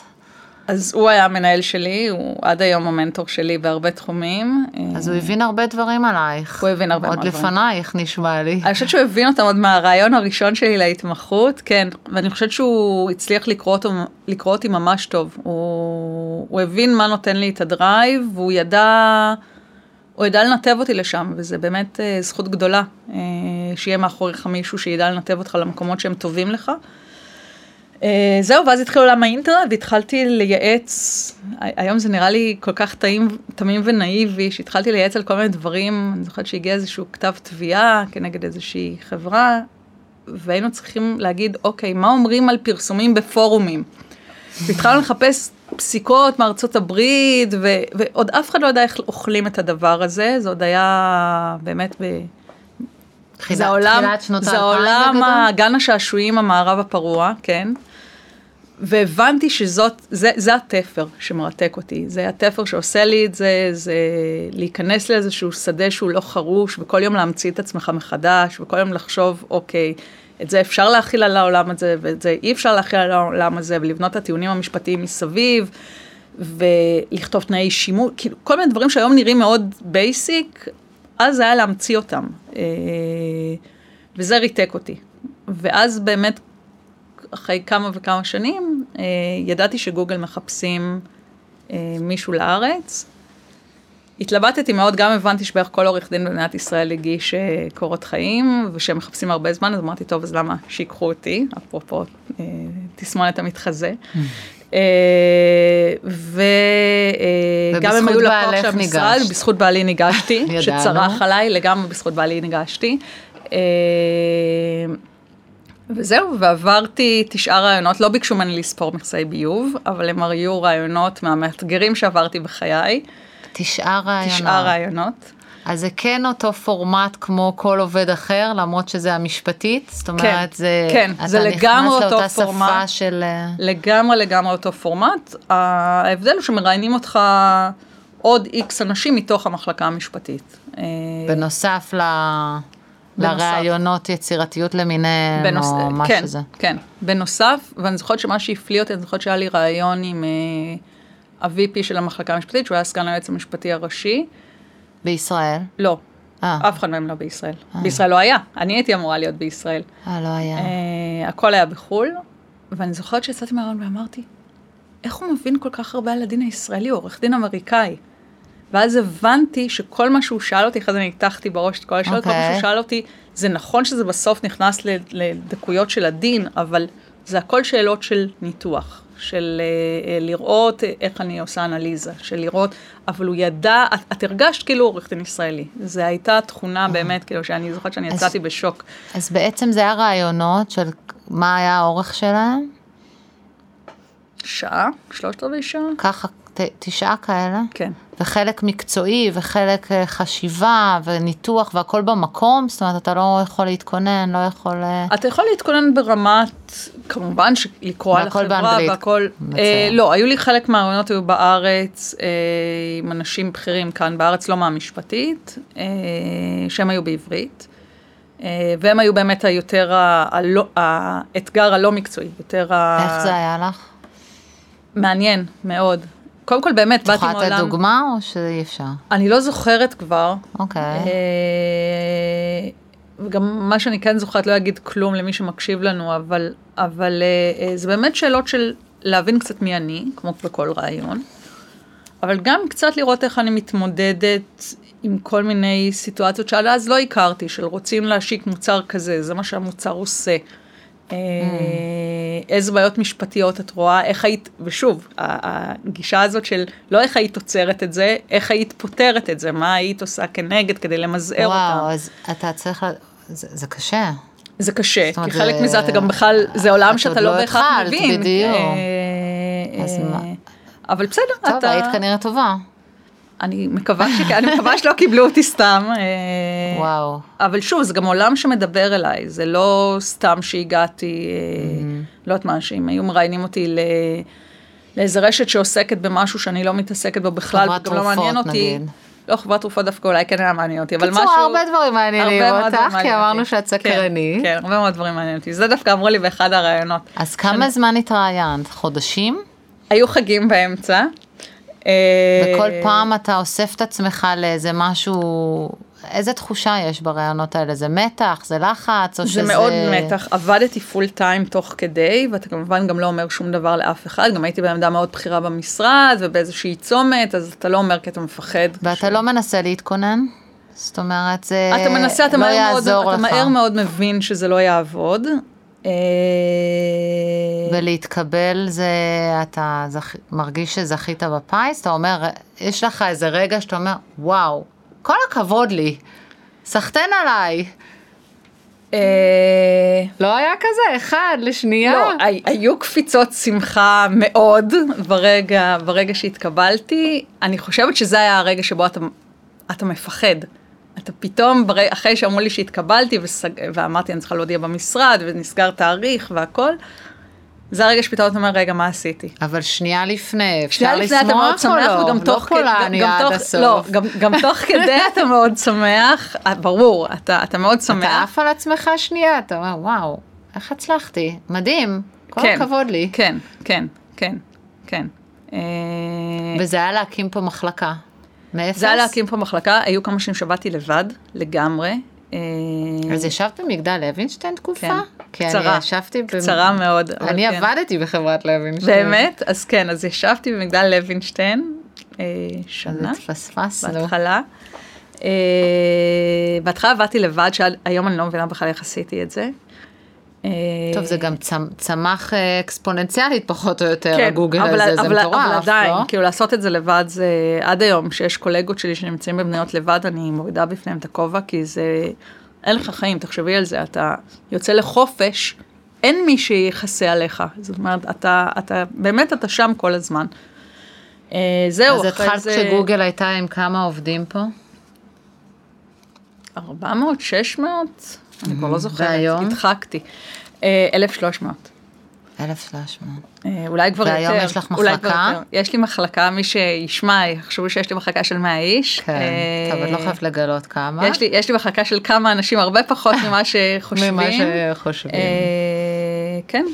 אז הוא היה המנהל שלי, הוא עד היום המנטור שלי בהרבה תחומים. אז הוא הבין הרבה דברים עלייך. הוא הבין הרבה עוד מאוד דברים. לפנייך נשמע לי. אני חושבת שהוא הבין אותם עוד מהרעיון הראשון שלי להתמחות, כן, ואני חושבת שהוא הצליח לקרוא, אותו, לקרוא אותי ממש טוב. הוא, הוא הבין מה נותן לי את הדרייב, והוא ידע, הוא ידע לנתב אותי לשם, וזה באמת אה, זכות גדולה, אה, שיהיה מאחוריך מישהו שידע לנתב אותך למקומות שהם טובים לך. אה, זהו, ואז התחיל עולם האינטרנט והתחלתי לייעץ, היום זה נראה לי כל כך טעים, תמים ונאיבי, שהתחלתי לייעץ על כל מיני דברים, אני זוכרת שהגיע איזשהו כתב תביעה כנגד איזושהי חברה, והיינו צריכים להגיד, אוקיי, מה אומרים על פרסומים בפורומים? והתחלנו לחפש פסיקות מארצות הברית, ו- ועוד אף אחד לא יודע איך אוכלים את הדבר הזה, זה עוד היה באמת ב... תחילת- זה העולם, תחילת שנות זה העולם, בגדול? ה- גן השעשועים המערב הפרוע, כן. והבנתי שזאת, זה, זה התפר שמרתק אותי, זה התפר שעושה לי את זה, זה להיכנס לאיזשהו שדה שהוא לא חרוש, וכל יום להמציא את עצמך מחדש, וכל יום לחשוב, אוקיי, את זה אפשר להחיל על העולם הזה, ואת זה אי אפשר להחיל על העולם הזה, ולבנות את הטיעונים המשפטיים מסביב, ולכתוב תנאי שימוש, כאילו, כל מיני דברים שהיום נראים מאוד basic, אז היה להמציא אותם. אה, וזה ריתק אותי. ואז באמת, אחרי כמה וכמה שנים, אה, ידעתי שגוגל מחפשים אה, מישהו לארץ. התלבטתי מאוד, גם הבנתי שבערך כל עורך דין במדינת ישראל הגיש אה, קורות חיים, ושהם מחפשים הרבה זמן, אז אמרתי, טוב, אז למה שיקחו אותי, אפרופו תסמונת המתחזה. אה, וגם הם היו לקוח של המשרד. בזכות בעלי ניגשתי. שצרח עליי, לגמרי בזכות בעלי ניגשתי. וזהו, ועברתי תשעה רעיונות, לא ביקשו ממני לספור מכסי ביוב, אבל הם היו רעיונות מהמאתגרים שעברתי בחיי, תשעה רעיונות. תשעה רעיונות. אז זה כן אותו פורמט כמו כל עובד אחר, למרות שזה המשפטית? זאת אומרת, זה... כן, זה לגמרי אותו לאותה פורמט. שפה של... אה, לגמרי לגמרי אותו פורמט. ההבדל הוא שמראיינים אותך עוד איקס אנשים מתוך המחלקה המשפטית. אה, בנוסף ל... לראיונות יצירתיות למיניהם, בנוס... או מה כן, שזה. כן, בנוסף, ואני זוכרת שמה שהפליא אותי, אני זוכרת שהיה לי ראיון עם אה, ה-VP של המחלקה המשפטית, שהוא היה סגן היועץ המשפטי הראשי. בישראל? לא, אה, אף אחד מהם לא בישראל. בישראל לא היה, אני הייתי אמורה להיות בישראל. אה, לא היה. אה, הכל היה בחו"ל, ואני זוכרת שיצאתי מהרעיון ואמרתי, איך הוא מבין כל כך הרבה על הדין הישראלי, הוא עורך דין אמריקאי. ואז הבנתי שכל מה שהוא שאל אותי, אחרי זה ניתחתי בראש את כל השאלות, כל מה אוקיי. שהוא שאל אותי, זה נכון שזה בסוף נכנס לדקויות של הדין, אבל זה הכל שאלות של ניתוח, של אה, אה, לראות איך אני עושה אנליזה, של לראות, אבל הוא ידע, את, את הרגשת כאילו עורך דין ישראלי. זו הייתה תכונה באמת, כאילו, שאני זוכרת שאני אז- יצאתי בשוק. אז בעצם זה היה רעיונות של מה היה האורך שלהם? שעה? שלושת רבעי שעה? ככה, ת, תשעה כאלה? כן. וחלק מקצועי, וחלק אה, חשיבה, וניתוח, והכל במקום? זאת אומרת, אתה לא יכול להתכונן, לא יכול... אה, אתה יכול להתכונן ברמת, כמובן שלקרוא על החברה באנגלית. והכל. אה, לא, היו לי חלק מהרעיונות היו בארץ, אה, עם אנשים בכירים כאן בארץ, לא מהמשפטית, אה, שהם היו בעברית, אה, והם היו באמת היותר, הלא, האתגר הלא מקצועי, יותר ה- איך זה היה לך? מעניין מאוד. קודם כל באמת, את באתי יכולה לתת מעולם, דוגמה או שאי אפשר? אני לא זוכרת כבר, אוקיי. אה, וגם מה שאני כן זוכרת, לא אגיד כלום למי שמקשיב לנו, אבל, אבל אה, אה, זה באמת שאלות של להבין קצת מי אני, כמו בכל רעיון, אבל גם קצת לראות איך אני מתמודדת עם כל מיני סיטואציות שעד אז לא הכרתי, של רוצים להשיק מוצר כזה, זה מה שהמוצר עושה. אה, איזה בעיות משפטיות את רואה, איך היית, ושוב, הגישה הזאת של לא איך היית עוצרת את זה, איך היית פותרת את זה, מה היית עושה כנגד כדי למזער אותה. וואו, אז אתה צריך, זה זה קשה. זה קשה, כי חלק זה- מזה אתה גם בכלל, זה עולם את שאתה לא לא בהכרח מבין. בדיוק. אה, אה? אבל בסדר, טוב, אתה... היית כנראה טובה. אני מקווה שכן, אני מקווה שלא קיבלו אותי סתם. אה, וואו. אבל שוב, זה גם עולם שמדבר אליי, זה לא סתם שהגעתי, אה, Mm-hmm. לא יודעת מה, שאם היו מראיינים אותי ל... לאיזה רשת שעוסקת במשהו שאני לא מתעסקת בו בכלל, וגם לא מעניין אותי. נגיד. לא, חברת תרופות דווקא אולי כן היה מעניין אותי, אבל משהו... הרבה דברים מעניינים אותך, כי אמרנו. שאת סקרנית. כן, כן, הרבה מאוד דברים מעניינים אותי. זה דווקא אמרו לי באחד הראיונות. אז כמה זמן התראיינת? חודשים? היו חגים באמצע. אה, וכל פעם אתה אוסף את עצמך לאיזה משהו, איזה תחושה יש בראיונות האלה? זה מתח? זה לחץ? או זה שזה... מאוד מתח, עבדתי פול טיים תוך כדי, ואתה כמובן גם לא אומר שום דבר לאף אחד, גם הייתי בעמדה מאוד בכירה במשרד, ובאיזושהי צומת, אז אתה לא אומר כי אתה מפחד. ואתה לא מנסה להתכונן? זאת אומרת, זה אתה מנסה, אתה לא מהר מאוד, יעזור אתה לך. מהר מאוד מבין שזה לא יעבוד. אה, ולהתקבל זה, אתה זכ... מרגיש שזכית בפיס? אתה אומר, יש לך איזה רגע שאתה אומר, וואו, כל הכבוד לי, סחטיין עליי. אה, לא היה כזה, אחד לשנייה. לא, הי- היו קפיצות שמחה מאוד ברגע, ברגע שהתקבלתי. אני חושבת שזה היה הרגע שבו אתה, אתה מפחד. אתה פתאום. אחרי שאמרו לי שהתקבלתי וסג... ואמרתי, אני צריכה להודיע במשרד, ונסגר תאריך והכל, זה הרגע שפתאום אתה אומר, רגע, מה עשיתי? אבל שנייה לפני, אפשר שנייה לפני אתה מאוד לשמוח או שמח, לא? וגם לא תוך כ- פולני גם עד תוך- הסוף. לא, גם, גם תוך כדי אתה מאוד שמח, אה, ברור, אתה, אתה מאוד אתה שמח. עף על עצמך שנייה, אתה אומר, וואו, איך הצלחתי? מדהים, כל כן, הכבוד לי. כן, כן, כן, כן. אה, וזה היה להקים פה מחלקה. מאפס? זה היה להקים פה מחלקה, היו כמה שנים שעבדתי לבד, לגמרי. אה, אז ישבת במגדל לוינשטיין תקופה? כן, כי קצרה, אני ישבתי... במ- קצרה מאוד. אבל אני כן. עבדתי בחברת לוינשטיין. באמת? אז כן, אז ישבתי במגדל לוינשטיין אה, אז שנה, התפספסנו. בהתחלה. אה, בהתחלה עבדתי לבד, שהיום אני לא מבינה בכלל איך עשיתי את זה. אה, טוב, זה גם צמ- צמח אה, אקספוננציאלית פחות או יותר, כן, הגוגל אבל- הזה, זה אבל- מטורף, אבל עדיין, לא? כאילו לעשות את זה לבד זה, עד היום, שיש קולגות שלי שנמצאים במניות לבד, אני מורידה בפניהם את הכובע, כי זה, אין לך חיים, תחשבי על זה, אתה יוצא לחופש, אין מי שיכסה עליך, זאת אומרת, אתה, אתה, באמת אתה שם כל הזמן. אה, זהו, אז אחרי התחלת זה... כשגוגל הייתה עם כמה עובדים פה? 400, 600, אני כבר לא זוכרת, והיום? הדחקתי. אה, 1,300. 1,300. אה, אולי כבר יותר. והיום יש לך מחלקה? יש לי מחלקה, מי שישמע, יחשבו שיש לי מחלקה של 100 איש. כן, אה, טוב, את לא חייבת לגלות כמה. יש לי, יש לי מחלקה של כמה אנשים, הרבה פחות ממה שחושבים. ממה שחושבים. אה, כן.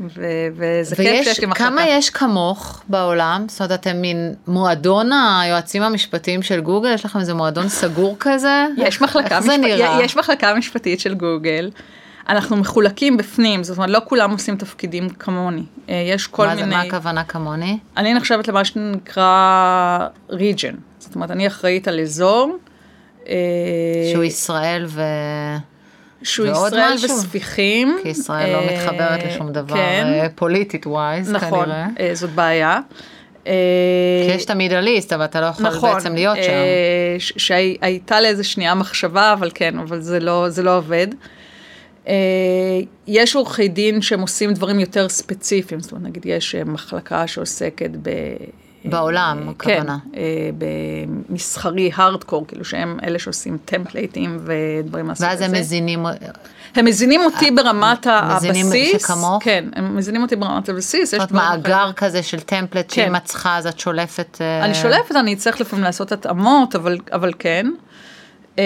ו- וזה כיף ויש, שיש לי מחלקה. כמה יש כמוך בעולם? זאת אומרת, אתם מין מועדון היועצים המשפטיים של גוגל? יש לכם איזה מועדון סגור כזה? יש מחלקה, משפ... יש מחלקה משפטית של גוגל. אנחנו מחולקים בפנים, זאת אומרת לא כולם עושים תפקידים כמוני. אה, יש כל מה, מיני... זה, מה הכוונה כמוני? אני נחשבת למה שנקרא region. זאת אומרת, אני אחראית על אזור. אה, שהוא ישראל ו... שהוא ישראל משהו? וספיחים. כי ישראל לא אה, מתחברת לשום דבר כן, אה, פוליטית ווייז, נכון, כנראה. אה, זאת בעיה. כי יש את המידליסט, אבל אתה לא יכול נכון, בעצם להיות שם. שהייתה לאיזה שנייה מחשבה, אבל כן, אבל זה לא, זה לא עובד. יש עורכי דין שהם עושים דברים יותר ספציפיים, זאת אומרת, נגיד יש מחלקה שעוסקת ב... בעולם, אה, הכוונה. כן, אה, במסחרי הארדקור, כאילו שהם אלה שעושים טמפלייטים ודברים מהסוג הזה. ואז הם מזינים, הם מזינים אותי ברמת מזינים הבסיס. שכמוך? כן, הם מזינים אותי ברמת הבסיס. זאת אומרת, מאגר. כזה של טמפלט כן. שאם את צריכה אז את שולפת... אה, אני שולפת, אני אצטרך לפעמים לעשות התאמות, אבל, אבל כן. אה,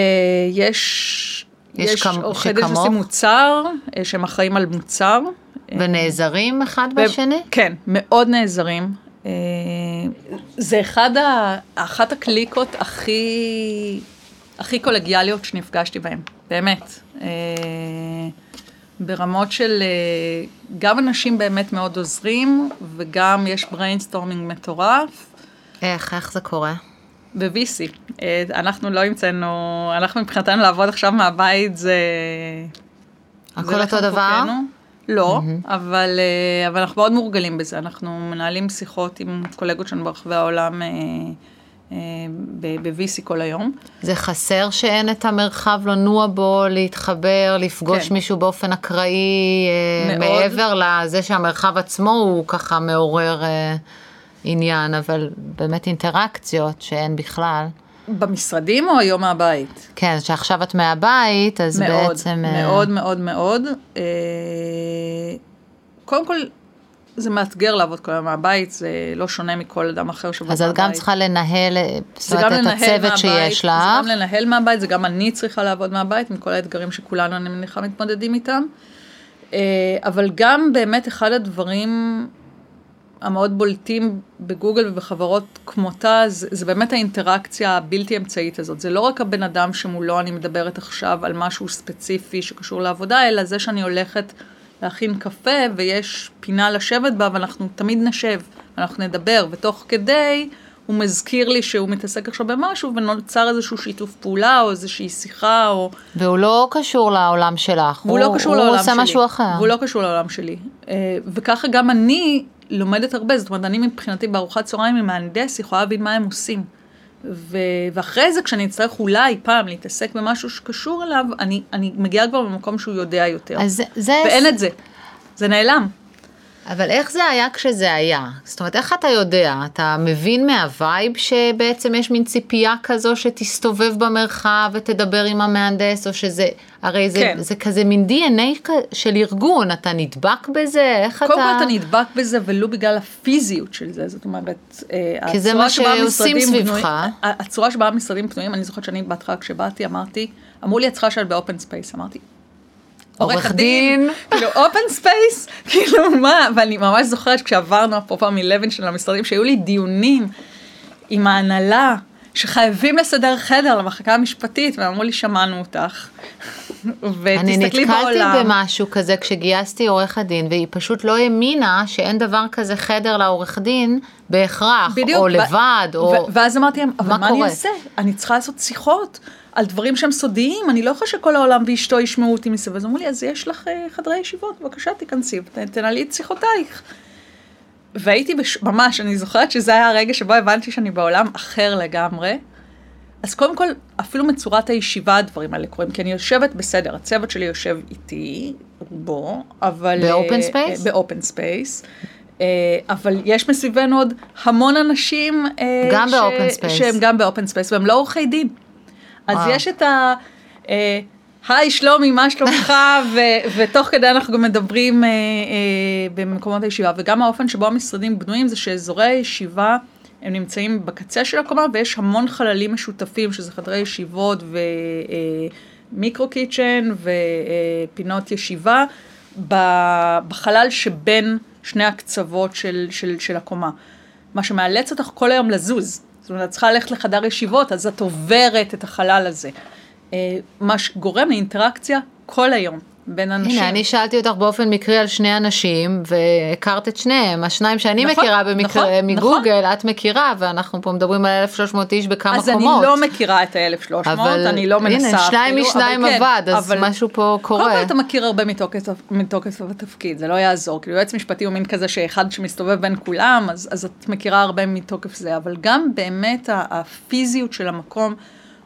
יש, יש עורכי דין? שעושים מוצר, אה, שהם אחראים על מוצר. ונעזרים אחד ו- בשני? כן, מאוד נעזרים. אה, זה אחד ה, אחת הקליקות הכי, הכי קולגיאליות שנפגשתי בהן, באמת. אה, ברמות של אה, גם אנשים באמת מאוד עוזרים, וגם יש brainstorming מטורף. איך, איך זה קורה? ב-VC. אנחנו לא המצאנו, אנחנו מבחינתנו לעבוד עכשיו מהבית זה... הכל לחם אותו דבר? חוקנו. לא, אבל, אה, אבל אנחנו מאוד מורגלים בזה. אנחנו מנהלים שיחות עם קולגות שלנו ברחבי העולם אה, אה, ב-VC כל היום. זה חסר שאין את המרחב לנוע בו, להתחבר, לפגוש כן. מישהו באופן אקראי, מאוד. מעבר לזה שהמרחב עצמו הוא ככה מעורר עניין, אבל באמת אינטראקציות שאין בכלל. במשרדים או היום מהבית? כן, שעכשיו את מהבית, אז מאוד, בעצם... אה, מאוד מאוד מאוד. אה, קודם כל, זה מאתגר לעבוד כל היום מהבית, זה לא שונה מכל אדם אחר שעובד אז מהבית. את גם צריכה לנהל, אה, זאת זה אומרת, את הצוות שיש זה לך. גם לנהל מהבית, זה גם אני צריכה לעבוד מהבית, עם כל האתגרים שכולנו, אני מניחה, מתמודדים איתם. אה, אבל גם באמת אחד הדברים המאוד בולטים בגוגל ובחברות כמותה, זה, זה באמת האינטראקציה הבלתי אמצעית הזאת. זה לא רק הבן אדם שמולו אני מדברת עכשיו על משהו ספציפי שקשור לעבודה, אלא זה שאני הולכת להכין קפה ויש פינה לשבת בה ואנחנו תמיד נשב, אנחנו נדבר, ותוך כדי הוא מזכיר לי שהוא מתעסק עכשיו במשהו ונוצר איזשהו שיתוף פעולה או איזושהי שיחה או... והוא לא קשור לעולם שלך. והוא לא קשור לעולם שלי. הוא עושה משהו אחר. והוא לא קשור לעולם שלי. אה, וככה גם אני לומדת הרבה, זאת אומרת, אני מבחינתי בארוחת צהריים עם מהנדס, יכולה להבין מה הם עושים. ו- ואחרי זה, כשאני אצטרך אולי פעם להתעסק במשהו שקשור אליו, אני, אני מגיעה כבר במקום שהוא יודע יותר. אז זה- זה... ואין את זה. זה נעלם. אבל איך זה היה כשזה היה? זאת אומרת, איך אתה יודע? אתה מבין מהווייב שבעצם יש מין ציפייה כזו שתסתובב במרחב ותדבר עם המהנדס, או שזה, הרי זה, כן. זה כזה מין DNA של ארגון, אתה נדבק בזה? איך קודם אתה... כל אתה נדבק בזה, ולו בגלל הפיזיות של זה, זאת אומרת, אה, כי זה מה שעושים סביבך. בנויים- ה- הצורה שבה המשרדים בנויים, אני זוכרת שאני בהתחלה כשבאתי, אמרתי, אמרו לי, את צריכה לשבת ב open space, אמרתי, עורך דין. כאילו open space, כאילו מה, ואני ממש זוכרת כשעברנו אפרופו מלוין של המשרדים, שהיו לי דיונים עם ההנהלה, שחייבים לסדר חדר למחלקה המשפטית, והם אמרו לי, שמענו אותך. אני ותסתכלי נתקלתי בעולם. במשהו כזה כשגייסתי עורכת דין, והיא פשוט לא האמינה שאין דבר כזה חדר לעורך דין בהכרח, בדיוק. או לבד, או... ואז אמרתי להם, אבל מה מה אני? אעשה? אני צריכה לעשות שיחות על דברים שהם סודיים, אני לא יכולה שכל העולם ואשתו ישמעו אותי מסביב. אז אמרו לי, אז יש לך אה, חדרי ישיבות, בבקשה תיכנסי, תנהלי את שיחותייך. והייתי בש... ממש, אני זוכרת שזה היה הרגע שבו הבנתי שאני בעולם אחר לגמרי. אז קודם כל, אפילו מצורת הישיבה הדברים האלה קורים, כי אני יושבת בסדר, הצוות שלי יושב איתי, רובו, אבל... ב open space? ב open space. אבל יש מסביבנו עוד המון אנשים... אה, גם ש- ב open space. שהם גם ב open space, והם לא עורכי דין. אז. יש את ה... אה, היי שלומי, מה שלומך? ו- ותוך כדי אנחנו גם מדברים אה, אה, במקומות הישיבה, וגם האופן שבו המשרדים בנויים זה שאזורי הישיבה הם נמצאים בקצה של הקומה, ויש המון חללים משותפים, שזה חדרי ישיבות ומיקרו קיצ'ן ופינות ישיבה, בחלל שבין שני הקצוות של, של, של הקומה. מה שמאלץ אותך כל היום לזוז. זאת אומרת, את צריכה ללכת לחדר ישיבות, אז את עוברת את החלל הזה. אה, מה שגורם לאינטראקציה כל היום. בין אנשים. הנה, אני שאלתי אותך באופן מקרי על שני אנשים, והכרת את שניהם. השניים שאני נכון, מכירה במקרה נכון, מגוגל, נכון. את מכירה, ואנחנו פה מדברים על 1,300 איש בכמה אז קומות. אז אני לא מכירה את ה-1,300, אני לא מנסה הנה, שניים משניים כן, עבד, אז אבל משהו פה קורה. קודם כל אתה מכיר הרבה מתוקף, מתוקף התפקיד, זה לא יעזור. כאילו יועץ משפטי הוא מין כזה שאחד שמסתובב בין כולם, אז, אז את מכירה הרבה מתוקף זה, אבל גם באמת הפיזיות של המקום.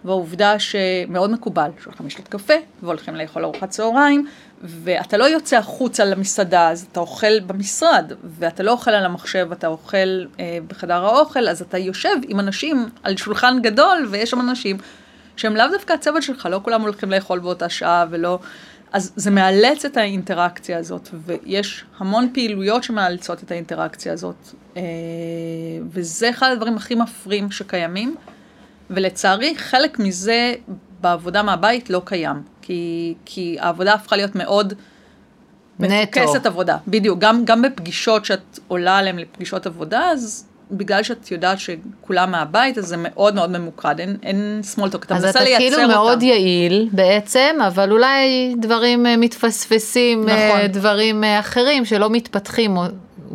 והעובדה שמאוד מקובל שהולכים לשתות קפה והולכים לאכול ארוחת צהריים, ואתה לא יוצא החוצה למסעדה, אז אתה אוכל במשרד, ואתה לא אוכל על המחשב, אתה אוכל אה, בחדר האוכל, אז אתה יושב עם אנשים על שולחן גדול, ויש שם אנשים שהם לאו דווקא הצוות שלך, לא כולם הולכים לאכול באותה שעה ולא... אז זה מאלץ את האינטראקציה הזאת, ויש המון פעילויות שמאלצות את האינטראקציה הזאת, אה, וזה אחד הדברים הכי מפרים שקיימים. ולצערי חלק מזה בעבודה מהבית לא קיים, כי, כי העבודה הפכה להיות מאוד מפוקסת עבודה, בדיוק, גם, גם בפגישות שאת עולה עליהן לפגישות עבודה, אז בגלל שאת יודעת שכולם מהבית, אז זה מאוד מאוד ממוקד, אין, אין סמולטוק, אתה מנסה לייצר אותם. אז אתה כאילו מאוד יעיל בעצם, אבל אולי דברים אה, מתפספסים, אה, נכון. דברים אה, אחרים שלא מתפתחים,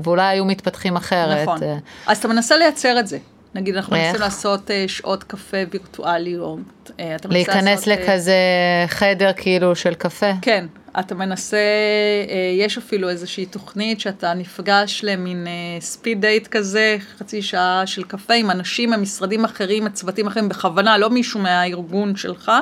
ואולי היו מתפתחים אחרת. נכון, אז אתה מנסה לייצר את זה. נגיד אנחנו מנסים לעשות uh, שעות קפה וירטואליות. Uh, להיכנס לעשות, אה, לכזה חדר כאילו של קפה? כן, אתה מנסה, יש אפילו איזושהי תוכנית שאתה נפגש למין ספיד דייט כזה, חצי שעה של קפה עם אנשים ממשרדים אחרים, מצוותים אחרים, בכוונה, לא מישהו מהארגון שלך.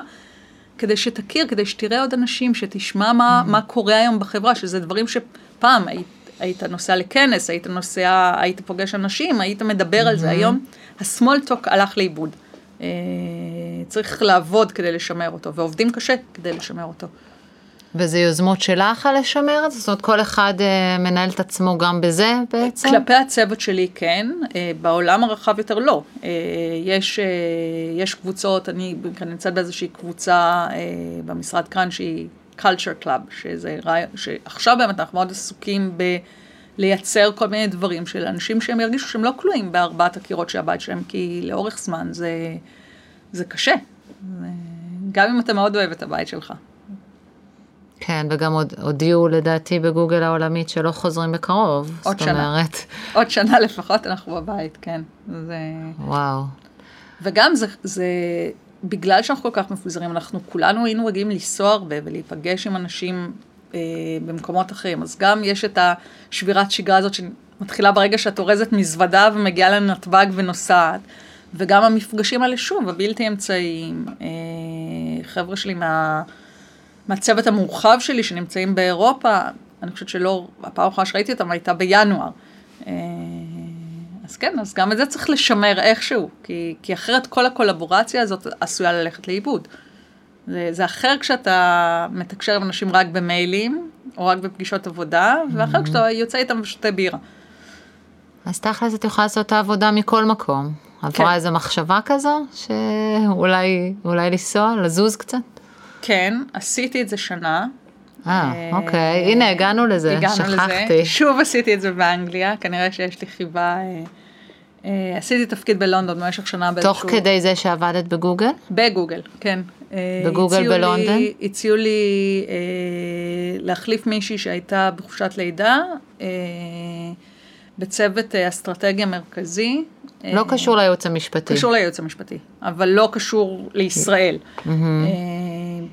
כדי שתכיר, כדי שתראה עוד אנשים, שתשמע מה, mm-hmm. מה קורה היום בחברה, שזה דברים שפעם היית, היית נוסע לכנס, היית נוסע, היית פוגש אנשים, היית מדבר mm-hmm. על זה. היום הסמולטוק הלך לאיבוד. אה, צריך לעבוד כדי לשמר אותו, ועובדים קשה כדי לשמר אותו. וזה יוזמות שלך על לשמר את זה? זאת אומרת, כל אחד אה, מנהל את עצמו גם בזה בעצם? כלפי הצוות שלי כן, אה, בעולם הרחב יותר לא. אה, יש, אה, יש קבוצות, אני נמצאת באיזושהי קבוצה אה, במשרד כאן שהיא culture club, שזה רעיון, שעכשיו באמת אנחנו מאוד עסוקים ב... לייצר כל מיני דברים של אנשים שהם ירגישו שהם לא כלואים בארבעת הקירות של הבית שלהם, כי לאורך זמן זה, זה קשה. גם אם אתה מאוד אוהב את הבית שלך. כן, וגם עוד, הודיעו לדעתי בגוגל העולמית שלא חוזרים בקרוב. עוד שנה. אומרת... עוד שנה לפחות אנחנו בבית, כן. זה... וואו. וגם זה, זה, בגלל שאנחנו כל כך מפוזרים, אנחנו כולנו היינו רגילים לנסוע הרבה ולהיפגש עם אנשים במקומות אחרים. אז גם יש את השבירת שגרה הזאת שמתחילה ברגע שאת אורזת מזוודה ומגיעה לנתב"ג ונוסעת. וגם המפגשים האלה, שוב, הבלתי אמצעיים. אה, חבר'ה שלי מה, מהצוות המורחב שלי שנמצאים באירופה, אני חושבת שלא, הפעם האחרונה שראיתי אותם הייתה בינואר. אה, אז כן, אז גם את זה צריך לשמר איכשהו, כי, כי אחרת כל הקולבורציה הזאת עשויה ללכת לאיבוד. זה, זה אחר כשאתה מתקשר עם אנשים רק במיילים, או רק בפגישות עבודה, ואחר mm-hmm. כשאתה יוצא איתם ושותה בירה. אז תכל'ס את יכולה לעשות את העבודה מכל מקום. עברה כן. איזו מחשבה כזו, שאולי לנסוע, לזוז קצת? כן, עשיתי את זה שנה. אה, אוקיי, הנה הגענו לזה, הגענו שכחתי. לזה. שוב עשיתי את זה באנגליה, כנראה שיש לי חיבה אה, אה, עשיתי תפקיד בלונדון במשך שנה באיזשהו... תוך כדי זה שעבדת בגוגל? בגוגל, כן. אה, בגוגל בלונדון? לי, הציעו לי אה, להחליף מישהי שהייתה בחופשת לידה אה, בצוות אה, אסטרטגיה מרכזי. לא אה, קשור לייעוץ המשפטי. קשור לייעוץ המשפטי, אבל לא קשור לישראל. Mm-hmm.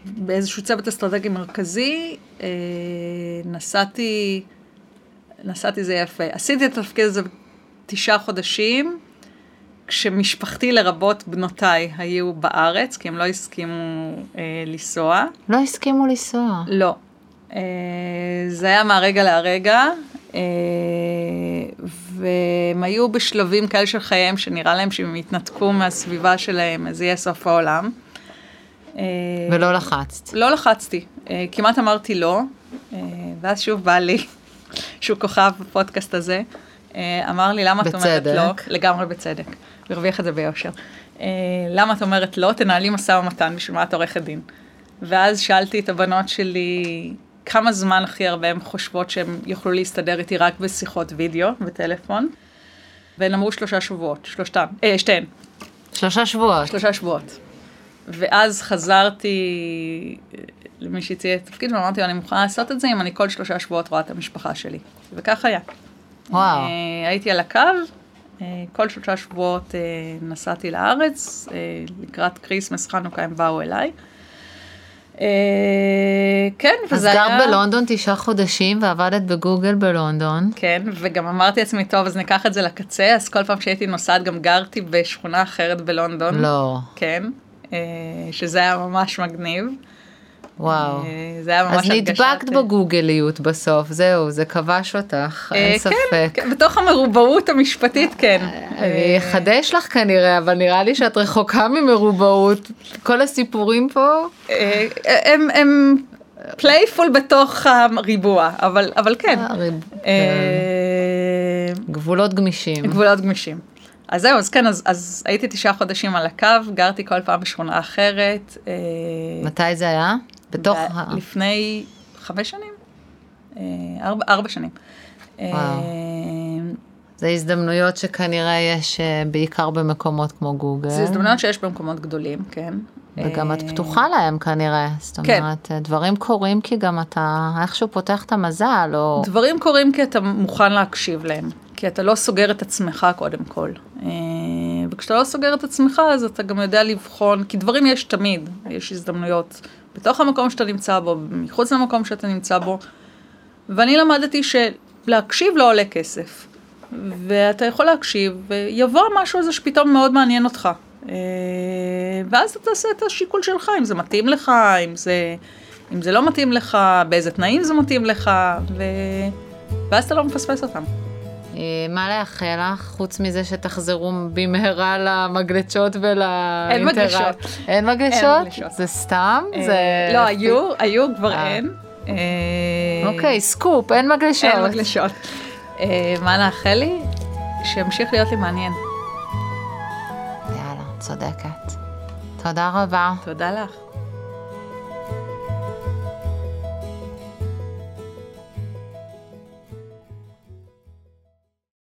באיזשהו צוות אסטרטגי מרכזי, נסעתי, נסעתי זה יפה. עשיתי את התפקיד הזה תשעה חודשים, כשמשפחתי לרבות בנותיי היו בארץ, כי הם לא הסכימו אה, לנסוע. לא הסכימו לנסוע? לא. אה, זה היה מהרגע להרגע, אה, והם היו בשלבים כאלה של חייהם, שנראה להם שהם יתנתקו מהסביבה שלהם, אז יהיה סוף העולם. ולא לחצת. לא לחצתי, כמעט אמרתי לא, ואז שוב בא לי, שהוא כוכב בפודקאסט הזה, אמר לי, למה את אומרת לא? לגמרי בצדק, הרוויח את זה ביושר. למה את אומרת לא? תנהלי משא ומתן, בשביל מה את עורכת דין? ואז שאלתי את הבנות שלי, כמה זמן הכי הרבה הן חושבות שהן יוכלו להסתדר איתי רק בשיחות וידאו וטלפון, והן אמרו שלושה שבועות, שלושתן, אה, שתיהן. שלושה שבועות. שלושה שבועות. ואז חזרתי למי שהציע את התפקיד ואמרתי, אני מוכנה לעשות את זה אם אני כל שלושה שבועות רואה את המשפחה שלי. וכך היה. וואו. אה, הייתי על הקו, כל שלושה שבועות אה, נסעתי לארץ, לקראת Christmas חנוכה הם באו אליי. אה, כן, וזה היה... אז גרת בלונדון תשעה חודשים ועבדת בגוגל בלונדון. כן, וגם אמרתי לעצמי, טוב, אז ניקח את זה לקצה, אז כל פעם שהייתי נוסעת גם גרתי בשכונה אחרת בלונדון. לא. כן, אה, שזה היה ממש מגניב. וואו. אה, זה היה ממש הרגשת... אז נדבקת בגוגליות בסוף, זהו, זה כבש אותך, אין כן, ספק. כן, בתוך המרובעות המשפטית, כן. אני אחדש לך כנראה, אבל נראה לי שאת רחוקה ממרובעות. כל הסיפורים פה... הם... הם playful בתוך הריבוע, אבל, אבל כן. גבולות גמישים. גבולות גמישים. אז זהו, אז כן, אז, אז הייתי תשעה חודשים על הקו, גרתי כל פעם בשכונה אחרת. מתי זה היה? בתוך... ה... לפני חמש שנים? אה, ארבע, ארבע שנים. וואו. אה, זה הזדמנויות שכנראה יש אה, בעיקר במקומות כמו גוגל. זה הזדמנויות שיש במקומות גדולים, כן. וגם את פתוחה להם כנראה, זאת כן. אומרת, כן. דברים קורים כי גם אתה איכשהו פותח את המזל, או... דברים קורים כי אתה מוכן להקשיב להם, כי אתה לא סוגר את עצמך קודם כל. וכשאתה לא סוגר את עצמך, אז אתה גם יודע לבחון, כי דברים יש תמיד, יש הזדמנויות בתוך המקום שאתה נמצא בו, מחוץ למקום שאתה נמצא בו. ואני למדתי שלהקשיב לא עולה כסף. ואתה יכול להקשיב, ויבוא משהו הזה שפתאום מאוד מעניין אותך. אה, ואז אתה תעשה את השיקול שלך, אם זה מתאים לך, אם זה, אם זה לא מתאים לך, באיזה תנאים זה מתאים לך, ו... ואז אתה לא מפספס אותם. אה, מה לאחל לך, חוץ מזה שתחזרו במהרה למגלשות ולאינטראקט? אין מגלשות. אין מגלשות? זה סתם? אה, זה... לא, היו, היו, כבר אה. אין. אוקיי, סקופ, אין מגלשות. אין מגלשות. מה לאחל לי? שימשיך להיות לי מעניין. יאללה, צודקת. תודה רבה. תודה לך.